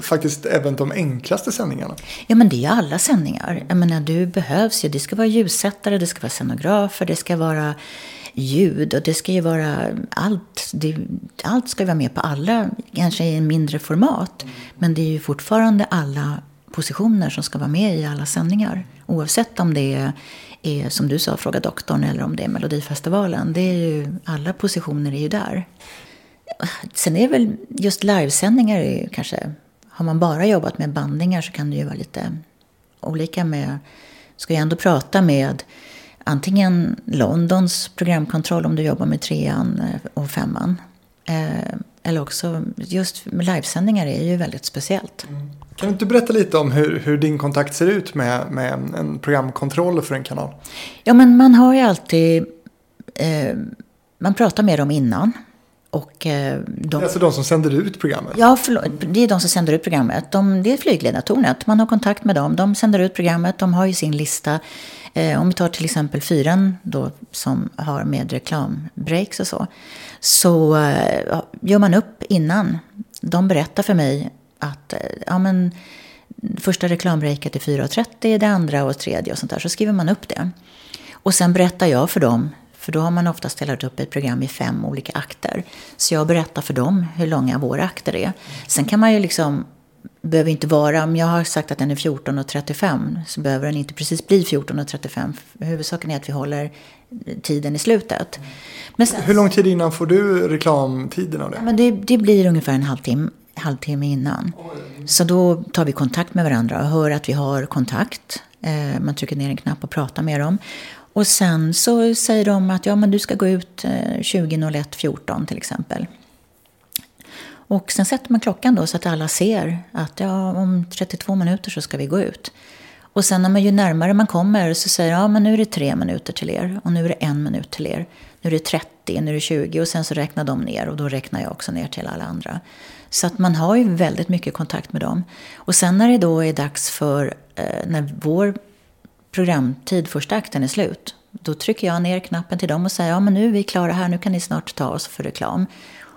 faktiskt även de enklaste sändningarna. Ja men det är ju alla sändningar. Jag menar du behövs ju, det ska vara ljussättare, det ska vara scenografer, det ska vara ljud och det ska ju vara allt. Det, allt ska ju vara med på alla, kanske i en mindre format. Men det är ju fortfarande alla positioner som ska vara med i alla sändningar. Oavsett om det är är, som du sa, Fråga doktorn eller om det är Melodifestivalen. Det är ju, alla positioner är ju där. Sen är väl just livesändningar är ju kanske, har man bara jobbat med bandningar så kan det ju vara lite olika med, ska jag ändå prata med antingen Londons programkontroll om du jobbar med trean eh, och femman. Eh, eller också, just livesändningar är ju väldigt speciellt. Mm. Kan du inte berätta lite om hur, hur din kontakt ser ut med, med en programkontroll för en kanal? Ja, men man har ju alltid... Eh, man pratar med dem innan. Och, eh, de, det är alltså de som sänder ut programmet? Ja, förlåt, det är de som sänder ut programmet. De, det är flygledartornet. Man har kontakt med dem. De sänder ut programmet. De har ju sin lista. Eh, om vi tar till exempel fyran då, som har med reklambreaks och så. Så eh, gör man upp innan. De berättar för mig att eh, ja, men, första reklambreaket är 4.30, det andra och tredje och sånt där. Så skriver man upp det. Och sen berättar jag för dem, för då har man oftast delat upp ett program i fem olika akter. Så jag berättar för dem hur långa våra akter är. Sen kan man ju liksom behöver inte vara, om jag har sagt att den är 14.35 så behöver den inte precis bli 14.35. Huvudsaken är att vi håller tiden i slutet. Men sen, Hur lång tid innan får du reklamtiden av det? Men det, det blir ungefär en halvtimme, halvtimme innan. Så då tar vi kontakt med varandra och hör att vi har kontakt. Eh, man trycker ner en knapp och pratar med dem. Och sen så säger de att ja, men du ska gå ut eh, 20.01.14 till exempel. Och sen sätter man klockan då så att alla ser att ja, om 32 minuter så ska vi gå ut. Och sen när man, ju närmare man kommer så säger ja men nu är det tre minuter till er och nu är det en minut till er. Nu är det 30, nu är det 20 och sen så räknar de ner och då räknar jag också ner till alla andra. Så att man har ju väldigt mycket kontakt med dem. Och sen när det då är dags för, eh, när vår programtid, första akten, är slut. Då trycker jag ner knappen till dem och säger ja men nu är vi klara här, nu kan ni snart ta oss för reklam.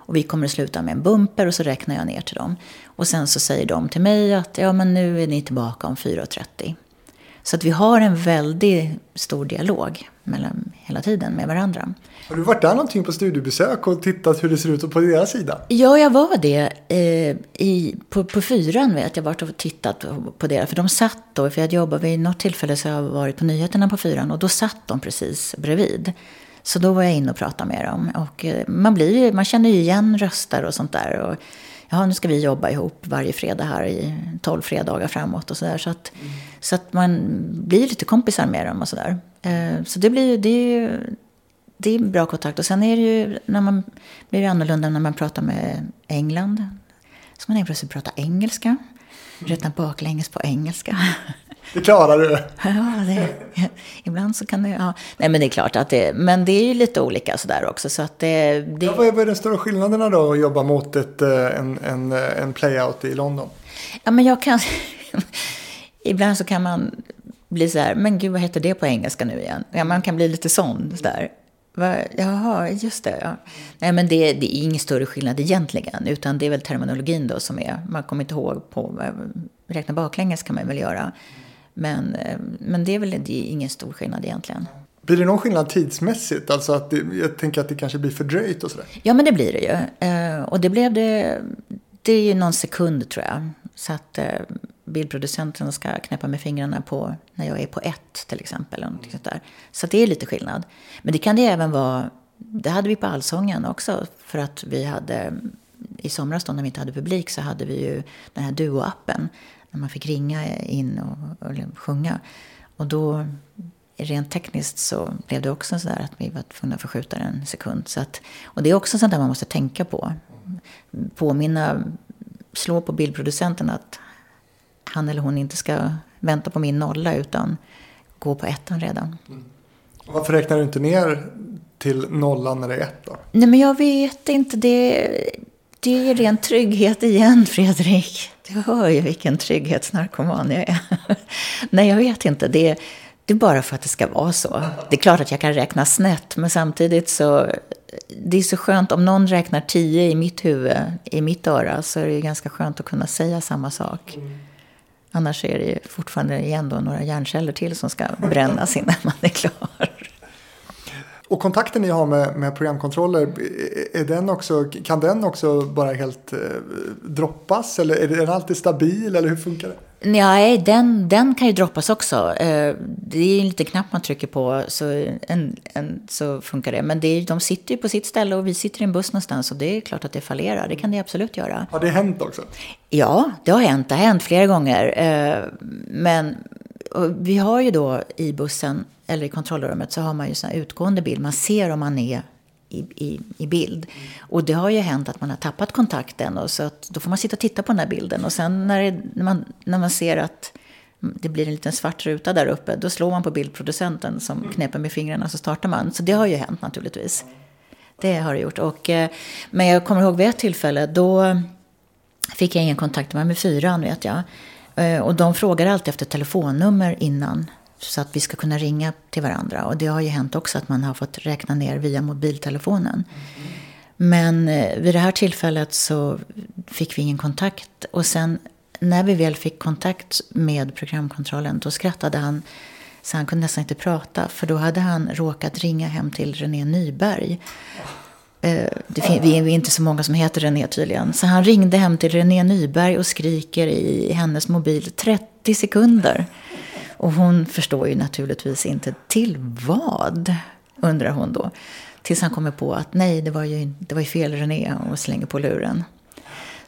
Och vi kommer att sluta med en bumper och så räknar jag ner till dem. Och sen så säger de till mig att ja men nu är ni tillbaka om 4.30. Så att vi har en väldigt stor dialog mellan, hela tiden med varandra. Har du varit där någonting på studiebesök och tittat hur det ser ut på deras sida? Ja, jag var det. Eh, i, på, på fyran vet jag varit och tittat på det. För de satt då, för jag jobbade vid något tillfälle så jag har varit på nyheterna på fyran och då satt de precis bredvid. Så då var jag inne och pratade med dem. Och eh, man, blir, man känner ju igen röster och sånt där. Och, ja, nu ska vi jobba ihop varje fredag här i tolv fredagar framåt och sådär. Så att, mm. så att man blir lite kompisar med dem och sådär. Eh, så det blir det är, det är bra kontakt. Och sen är det ju, när man blir det annorlunda när man pratar med England. Så man helt plötsligt prata engelska. Räkna baklänges på engelska. (laughs) Det klarar du. Ja, det, ibland så kan det... Ja. Nej, men det är klart att det... Men det är ju lite olika sådär också. Så att det, det... Ja, vad, är, vad är de stora skillnaderna då att jobba mot ett, eh, en, en, en playout i London? Ja, men jag kan... (laughs) ibland så kan man bli så här, men gud vad heter det på engelska nu igen? Ja, man kan bli lite sån. Va? Jaha, just det. Ja. Nej, men det, det, är ingen större skillnad egentligen, utan det är väl terminologin då som är, man kommer inte ihåg på, räkna baklänges kan man väl göra. Men, eh, men det är väl det är ingen stor skillnad egentligen. Blir det någon skillnad tidsmässigt? Alltså att det, jag tänker att det kanske blir fördröjt och sådär. Ja, men det blir det ju. Eh, och det blev det, det är ju någon sekund tror jag. Så att eh, bildproducenten ska knäppa med fingrarna på när jag är på ett till exempel. Eller sånt där. Så det är lite skillnad. Men det kan det även vara, det hade vi på Allsången också. För att vi hade, i somras då när vi inte hade publik så hade vi ju den här Duo-appen när man fick ringa in och, och sjunga. Och då, rent tekniskt så blev det också sådär att vi var tvungna att förskjuta en sekund. Så att, och det är också sånt där man måste tänka på. Påminna, slå på bildproducenten att han eller hon inte ska vänta på min nolla utan gå på ettan redan. Mm. Varför räknar du inte ner till nollan när det är ett då? Nej men jag vet inte. Det, det är ren trygghet igen, Fredrik. Du hör ju vilken trygghetsnarkoman jag är. (laughs) Nej, jag vet inte. Det, det är bara för att det ska vara så. Det är klart att jag kan räkna snett, men samtidigt så... Det är så skönt, om någon räknar tio i mitt huvud, i mitt öra, så är det ganska skönt att kunna säga samma sak. Annars är det ju fortfarande igen då några hjärnceller till som ska brännas innan man är klar. Och kontakten ni har med, med programkontroller, är den också, kan den också bara helt eh, droppas? Eller är den alltid stabil? Eller hur funkar det? Nej, den, den kan ju droppas också. Eh, det är en liten knapp man trycker på så, en, en, så funkar det. Men det är, de sitter ju på sitt ställe och vi sitter i en buss någonstans och det är klart att det fallerar. Det kan det absolut göra. Har det hänt också? Ja, det har hänt. Det har hänt flera gånger. Eh, men vi har ju då i bussen eller i kontrollrummet så har man ju sån utgående bild. Man ser om man är i, i, i bild. Och det har ju hänt att man har tappat kontakten och så att då får man sitta och titta på den här bilden. Och sen när, det, när, man, när man ser att det blir en liten svart ruta där uppe, då slår man på bildproducenten som knäpper med fingrarna så startar man. Så det har ju hänt naturligtvis. Det har det gjort. Och, eh, men jag kommer ihåg vid ett tillfälle, då fick jag ingen kontakt med, med fyran vet jag. Eh, och de frågar alltid efter telefonnummer innan så att vi ska kunna ringa till varandra. Och det har ju hänt också att man har fått räkna ner via mobiltelefonen. Men eh, vid det här tillfället så fick vi ingen kontakt. Och sen när vi väl fick kontakt med programkontrollen då skrattade han så han kunde nästan inte prata. För då hade han råkat ringa hem till René Nyberg. Eh, det, vi är inte så många som heter René tydligen. Så han ringde hem till René Nyberg och skriker i hennes mobil 30 sekunder. Och hon förstår ju naturligtvis inte till vad, undrar hon då. Tills han kommer på att nej, det var ju, det var ju fel René och slänger på luren.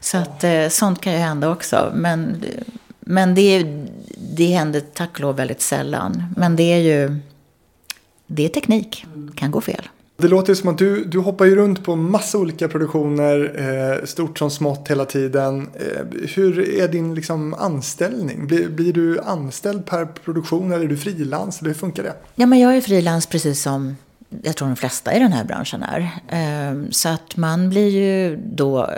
Så att eh, sånt kan ju hända också. Men, men det, det händer tack och lov väldigt sällan. Men det är ju det är teknik, kan gå fel. Det låter som att du, du hoppar ju runt på massa olika produktioner, eh, stort som smått hela tiden. Eh, hur är din liksom, anställning? Blir, blir du anställd per produktion eller är du frilans? Hur funkar det? Ja, men jag är frilans precis som jag tror de flesta i den här branschen är. Eh, så att man blir ju då eh,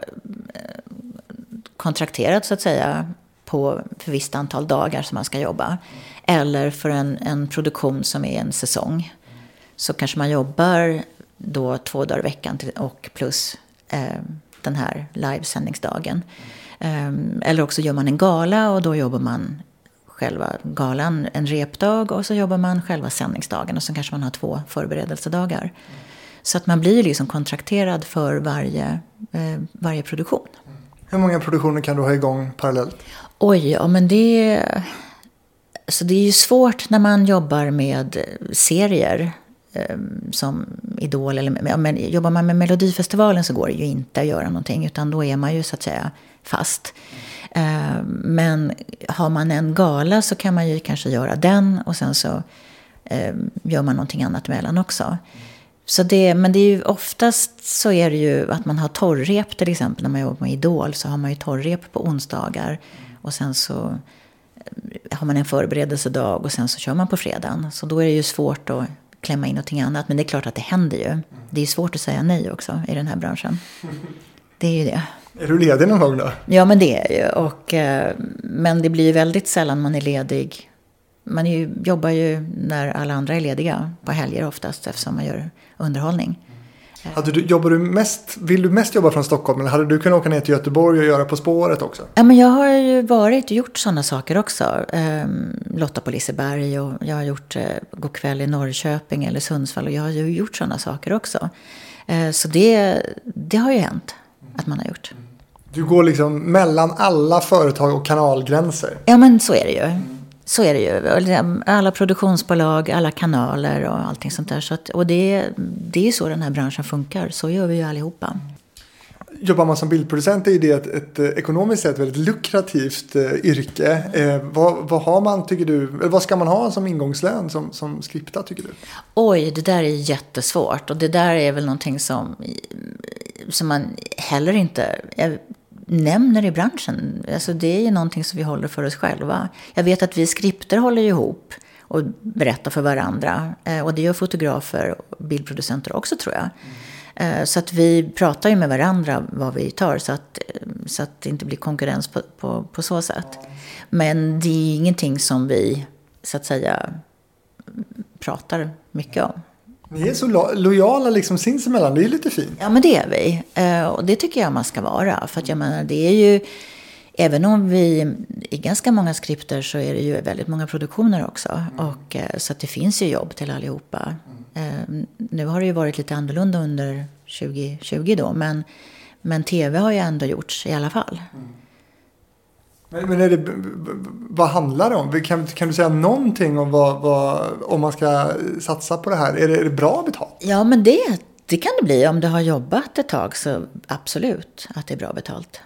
kontrakterad så att säga på för visst antal dagar som man ska jobba. Eller för en, en produktion som är en säsong. Så kanske man jobbar då två dagar i veckan och plus eh, den här livesändningsdagen. Eh, eller också gör man en gala och då jobbar man själva galan en repdag och så jobbar man själva sändningsdagen och så kanske man har två förberedelsedagar. Så att man blir liksom kontrakterad för varje, eh, varje produktion. Hur många produktioner kan du ha igång parallellt? Oj, ja men det... Så det är ju svårt när man jobbar med serier Ehm, som Idol. Eller, men jobbar man med Melodifestivalen så går det ju inte att göra någonting utan då är man ju så att säga fast. Ehm, men har man en gala så kan man ju kanske göra den och sen så ehm, gör man någonting annat emellan också. Så det, men det är ju oftast så är det ju att man har torrrep till exempel när man jobbar med Idol så har man ju torrrep på onsdagar och sen så har man en förberedelsedag och sen så kör man på fredagen. Så då är det ju svårt att klämma in någonting annat. Men det är klart att det händer ju. Det är svårt att säga nej också i den här branschen. Det är ju det. Är du ledig någon gång då? Ja, men det är ju. Och, eh, men det blir ju väldigt sällan man är ledig. Man ju, jobbar ju när alla andra är lediga, på helger oftast, eftersom man gör underhållning. Hade du, jobbar du mest, vill du mest jobba från Stockholm eller hade du kunnat åka ner till Göteborg och göra På spåret också? Ja, men jag har ju varit och gjort sådana saker också. Um, Lotta på Liseberg och jag har gjort uh, God kväll i Norrköping eller Sundsvall och jag har ju gjort sådana saker också. Uh, så det, det har ju hänt att man har gjort. Du går liksom mellan alla företag och kanalgränser? Ja, men så är det ju. Så är det ju. Alla produktionsbolag, alla kanaler och allting sånt där. Så att, och det, det är så den här branschen funkar. Så gör vi ju allihopa. Jobbar man som bildproducent är det ett, ett, ett ekonomiskt sett väldigt lukrativt eh, yrke. Eh, vad, vad, har man, tycker du, vad ska man ha som ingångslön som, som skripta tycker du? Oj, det där är jättesvårt. Och det där är väl någonting som, som man heller inte nämner i branschen. Alltså det är ju någonting som vi håller för oss själva. Jag vet att vi skripter håller ihop och berättar för varandra. Eh, och det gör fotografer och bildproducenter också tror jag. Eh, så att vi pratar ju med varandra vad vi tar så att, eh, så att det inte blir konkurrens på, på, på så sätt. Men det är ingenting som vi så att säga pratar mycket om. Ni är så lo lojala liksom sinsemellan, det är lite fint. Ja, men det är vi. Eh, och det tycker jag man ska vara. För att jag menar, det är ju... Även om vi i ganska många skripter så är det ju väldigt många produktioner också. Mm. Och, eh, så att det finns ju jobb till allihopa. Mm. Nu har det ju varit lite annorlunda under 2020 då. Men, men tv har ju ändå gjorts i alla fall. Men, men är det, vad handlar det om? Kan, kan du säga någonting om vad, vad, om man ska satsa på det här? Är det, är det bra betalt? Ja, men det, det kan det bli. Om du har jobbat ett tag så absolut att det är bra betalt.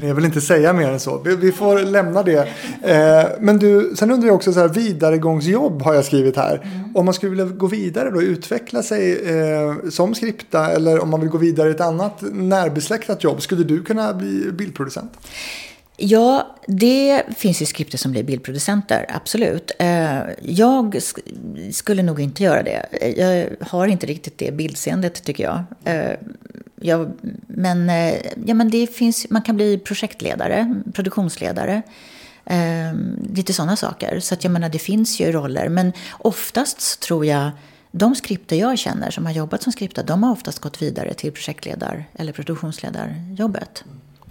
Jag vill inte säga mer än så. Vi får lämna det. Eh, men du, sen undrar jag också så här, vidaregångsjobb har jag skrivit här. Mm. Om man skulle vilja gå vidare och utveckla sig eh, som skripta eller om man vill gå vidare i ett annat närbesläktat jobb. Skulle du kunna bli bildproducent? Ja, det finns ju skripter som blir bildproducenter, absolut. Eh, jag skulle nog inte göra det. Eh, jag har inte riktigt det bildseendet, tycker jag. Eh, jag men, ja, men det finns, man kan bli projektledare, produktionsledare. Lite sådana saker. Så att jag menar, det finns ju roller. Men oftast tror jag de skripter jag känner som har jobbat som skripta, de har oftast gått vidare till projektledar eller produktionsledarjobbet.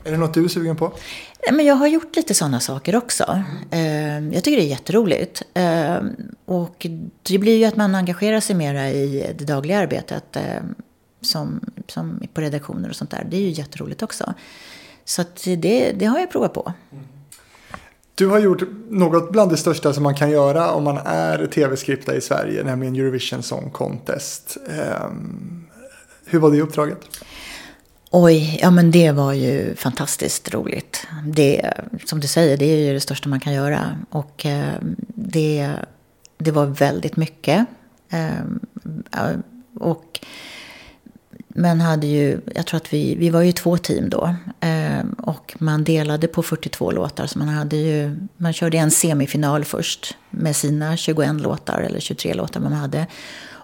Är det något du är sugen på? Men jag har gjort lite sådana saker också. Mm. Jag tycker det är jätteroligt. Ehm, och det blir ju att man engagerar sig mera i det dagliga arbetet. Ehm, som, som på redaktioner och sånt där. Det är ju jätteroligt också. Så det, det har jag provat på. Du har gjort något bland det största som man kan göra om man är tv-skripta i Sverige, nämligen Eurovision Song Contest. Hur var det uppdraget? Oj, ja men det var ju fantastiskt roligt. Det, som du säger, det är ju det största man kan göra. Och eh, det, det var väldigt mycket. Eh, eh och, men hade ju, jag tror att vi, vi var ju två team då. Eh, och man delade på 42 låtar. Så man, hade ju, man körde en semifinal först med sina 21 låtar eller 23 låtar man hade.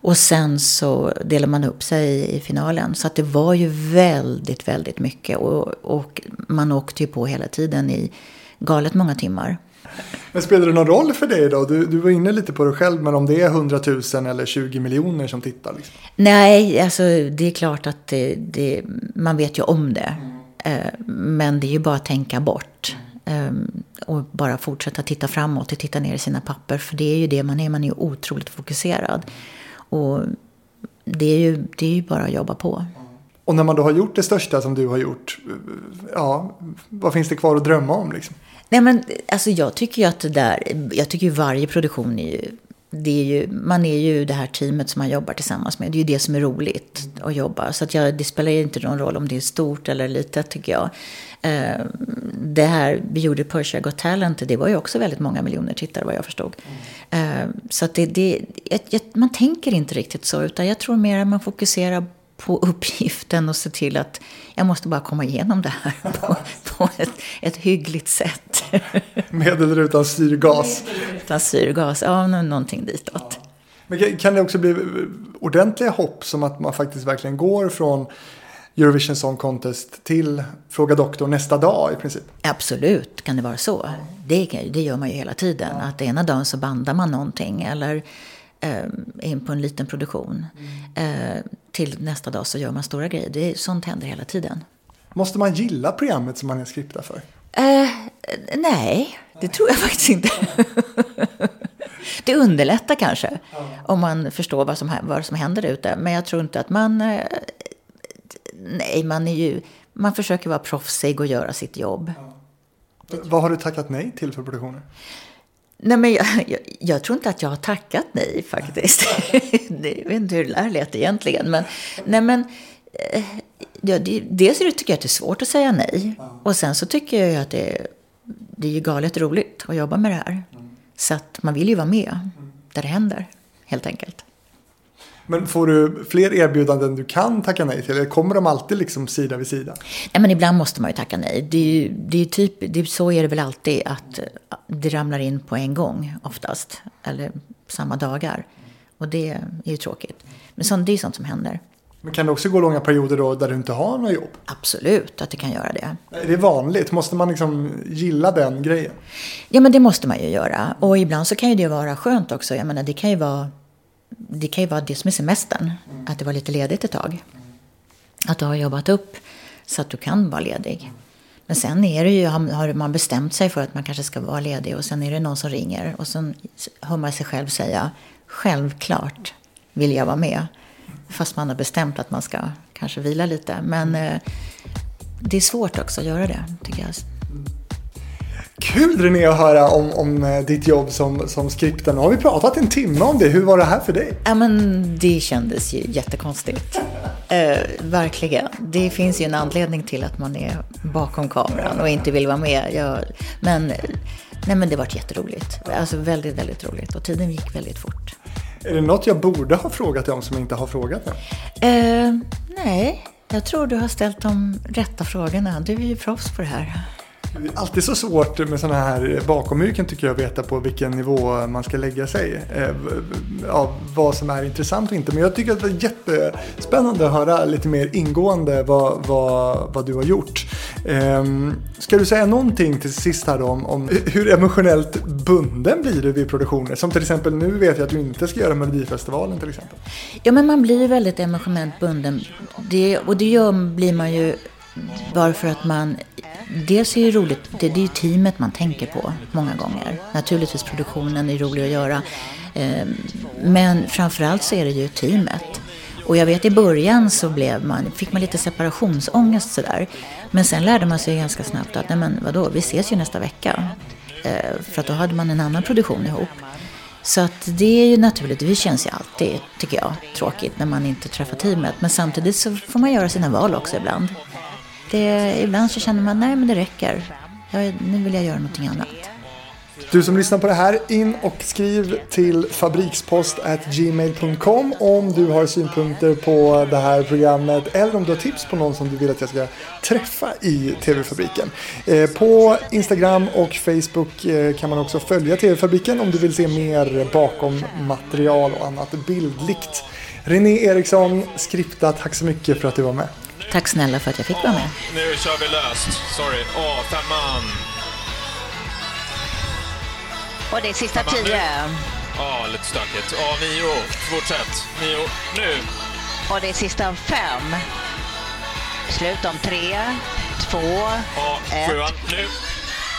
Och sen så delade man upp sig i finalen. Så att det var ju väldigt, väldigt mycket. Och, och man åkte ju på hela tiden i galet många timmar. Men spelar det någon roll för dig då? Du, du var inne lite på det själv, men om det är 100 000 eller 20 miljoner som tittar? Liksom. Nej, alltså det är klart att det, det, man vet ju om det. Eh, Men det är ju bara att tänka bort. Eh, Och bara fortsätta titta framåt och titta ner i sina papper. För det är ju det man är, man är ju otroligt fokuserad. Och det är ju, det är ju bara att jobba på. Och när man då har gjort det största som du har gjort, ja, vad finns det kvar att drömma om? Liksom? Nej men alltså jag tycker ju att det där, jag tycker ju varje produktion är ju, det är ju, man är ju det här teamet som man jobbar tillsammans med. Det är ju det som är roligt att jobba. Så att jag, det spelar ju inte någon roll om det är stort eller litet tycker jag. Eh, det här vi gjorde Persia Got Talent, det var ju också väldigt många miljoner tittare vad jag förstod. Eh, så att det, det, ett, ett, man tänker inte riktigt så, utan jag tror mer att man fokuserar på uppgiften och se till att jag måste bara komma igenom det här (laughs) på, på ett, ett hyggligt sätt. Med eller utan syrgas? Utan syrgas, ja, nå- någonting ditåt. Men kan- det också bli ordentliga hopp som att man faktiskt verkligen går från Eurovision Song Contest till Fråga Doktor nästa dag i princip? Absolut kan det vara så. Det, det gör man ju hela tiden. Att ena dagen så bandar man någonting eller eh, in på en liten produktion. Eh, till nästa dag så gör man stora grejer. Det, sånt händer hela tiden. Måste man gilla programmet som man är skriptad för? Eh, nej, det tror jag faktiskt inte. (laughs) det underlättar kanske om man förstår vad som, vad som händer ute. Men jag tror inte att man... Eh, nej, man är ju... Man försöker vara proffsig och göra sitt jobb. Vad har du tackat nej till för produktioner? Nej, men jag, jag, jag tror inte att jag har tackat nej faktiskt. (laughs) det, jag vet inte hur det där lät egentligen. Men, nej, men, eh, ja, det, dels tycker jag att det är svårt att säga nej. Och sen så tycker jag att det, det är galet roligt att jobba med det här. Så att man vill ju vara med där det händer, helt enkelt. Men får du fler erbjudanden du kan tacka nej till? Eller kommer de alltid liksom sida vid sida? Nej, men ibland måste man ju tacka nej. Det är ju, det är typ, det är, så är det väl alltid att det ramlar in på en gång oftast. Eller samma dagar. Och det är ju tråkigt. Men sånt, det är sånt som händer. Men kan det också gå långa perioder då där du inte har något jobb? Absolut att det kan göra det. Är det vanligt? Måste man liksom gilla den grejen? Ja, men det måste man ju göra. Och ibland så kan ju det vara skönt också. Jag menar, det kan ju vara det, kan ju vara det som är semestern. Att det var lite ledigt ett tag. Att du har jobbat upp så att du kan vara ledig. Men sen är det ju, har man bestämt sig för att man kanske ska vara ledig och sen är det någon som ringer och sen hör man sig själv säga självklart vill jag vara med. Fast man har bestämt att man ska kanske vila lite. Men eh, det är svårt också att göra det, tycker jag. Kul René att höra om, om eh, ditt jobb som, som skripten. Nu har vi pratat en timme om det. Hur var det här för dig? Ja, men det kändes ju jättekonstigt. (laughs) Eh, verkligen. Det finns ju en anledning till att man är bakom kameran och inte vill vara med. Jag, men, nej, men det var jätteroligt. Alltså väldigt, väldigt roligt. Och tiden gick väldigt fort. Är det något jag borde ha frågat dig om som jag inte har frågat än? Eh, nej, jag tror du har ställt de rätta frågorna. Du är ju proffs på det här. Det är alltid så svårt med sådana här bakomyrken tycker jag att veta på vilken nivå man ska lägga sig. Eh, ja, vad som är intressant och inte. Men jag tycker att det är jättespännande att höra lite mer ingående vad, vad, vad du har gjort. Ehm, ska du säga någonting till sist här då om, om hur emotionellt bunden blir du vid produktioner? Som till exempel nu vet jag att du inte ska göra Melodifestivalen till exempel. Ja, men man blir väldigt emotionellt bunden. Det, och det gör, blir man ju bara för att man... Dels är det roligt, det, det är ju teamet man tänker på många gånger. Naturligtvis produktionen är rolig att göra. Ehm, men framförallt så är det ju teamet. Och jag vet i början så blev man, fick man lite separationsångest sådär. Men sen lärde man sig ganska snabbt att, nej men vadå, vi ses ju nästa vecka. Ehm, för att då hade man en annan produktion ihop. Så att det är ju naturligt, det känns ju alltid, tycker jag, tråkigt när man inte träffar teamet. Men samtidigt så får man göra sina val också ibland. Det, ibland så känner man, nej men det räcker. Jag, nu vill jag göra någonting annat. Du som lyssnar på det här, in och skriv till fabrikspost@gmail.com om du har synpunkter på det här programmet eller om du har tips på någon som du vill att jag ska träffa i TV-fabriken. Eh, på Instagram och Facebook eh, kan man också följa TV-fabriken om du vill se mer bakom material och annat bildligt. René Eriksson, skripta, tack så mycket för att du var med. Tack snälla för att jag fick vara med. Nu kör vi löst. Sorry. Åh, femman. Och det är sista Femman tio. Ja, lite stökigt. Ja, nio. Fortsätt. Nio. Nu. Och det är sista fem. Slut om tre, två, Ja, ett. sjuan. Nu.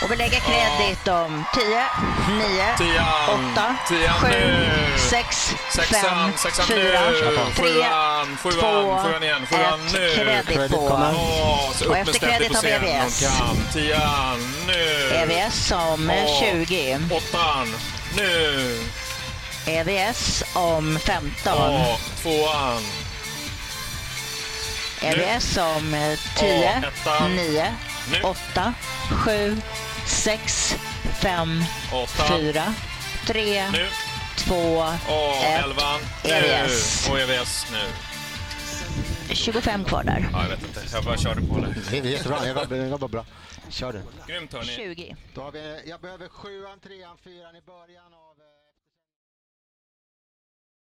Och vi lägger kredit om tio, nio, Tian. åtta, Tian sju, nu. sex, Sexan. fem, Sexan fyra, nu. tre, Sjuan. Sjuan. två, Sjuan igen. Sjuan ett. nu. Kredit Credit på Och efter kredit har vi. EVS. Nu. EVS som Åh, 20. Åttan. Nu. EVS om 15. Ja, tvåan. EVS om eh, Ja, 10, ettan. 9, Nu. 8, 7, 6, 5, Åttan. 4, 3, Nu. 2, Och 1. elvan. Nu. EVS. Och EVS nu. 25 kvar där. Ja, jag vet inte. Jag bara körde på det. Det är jättebra, jag jobbar bra. Kör du. Grymt hörni. 20. Då har vi, jag behöver sjuan, trean, fyran i början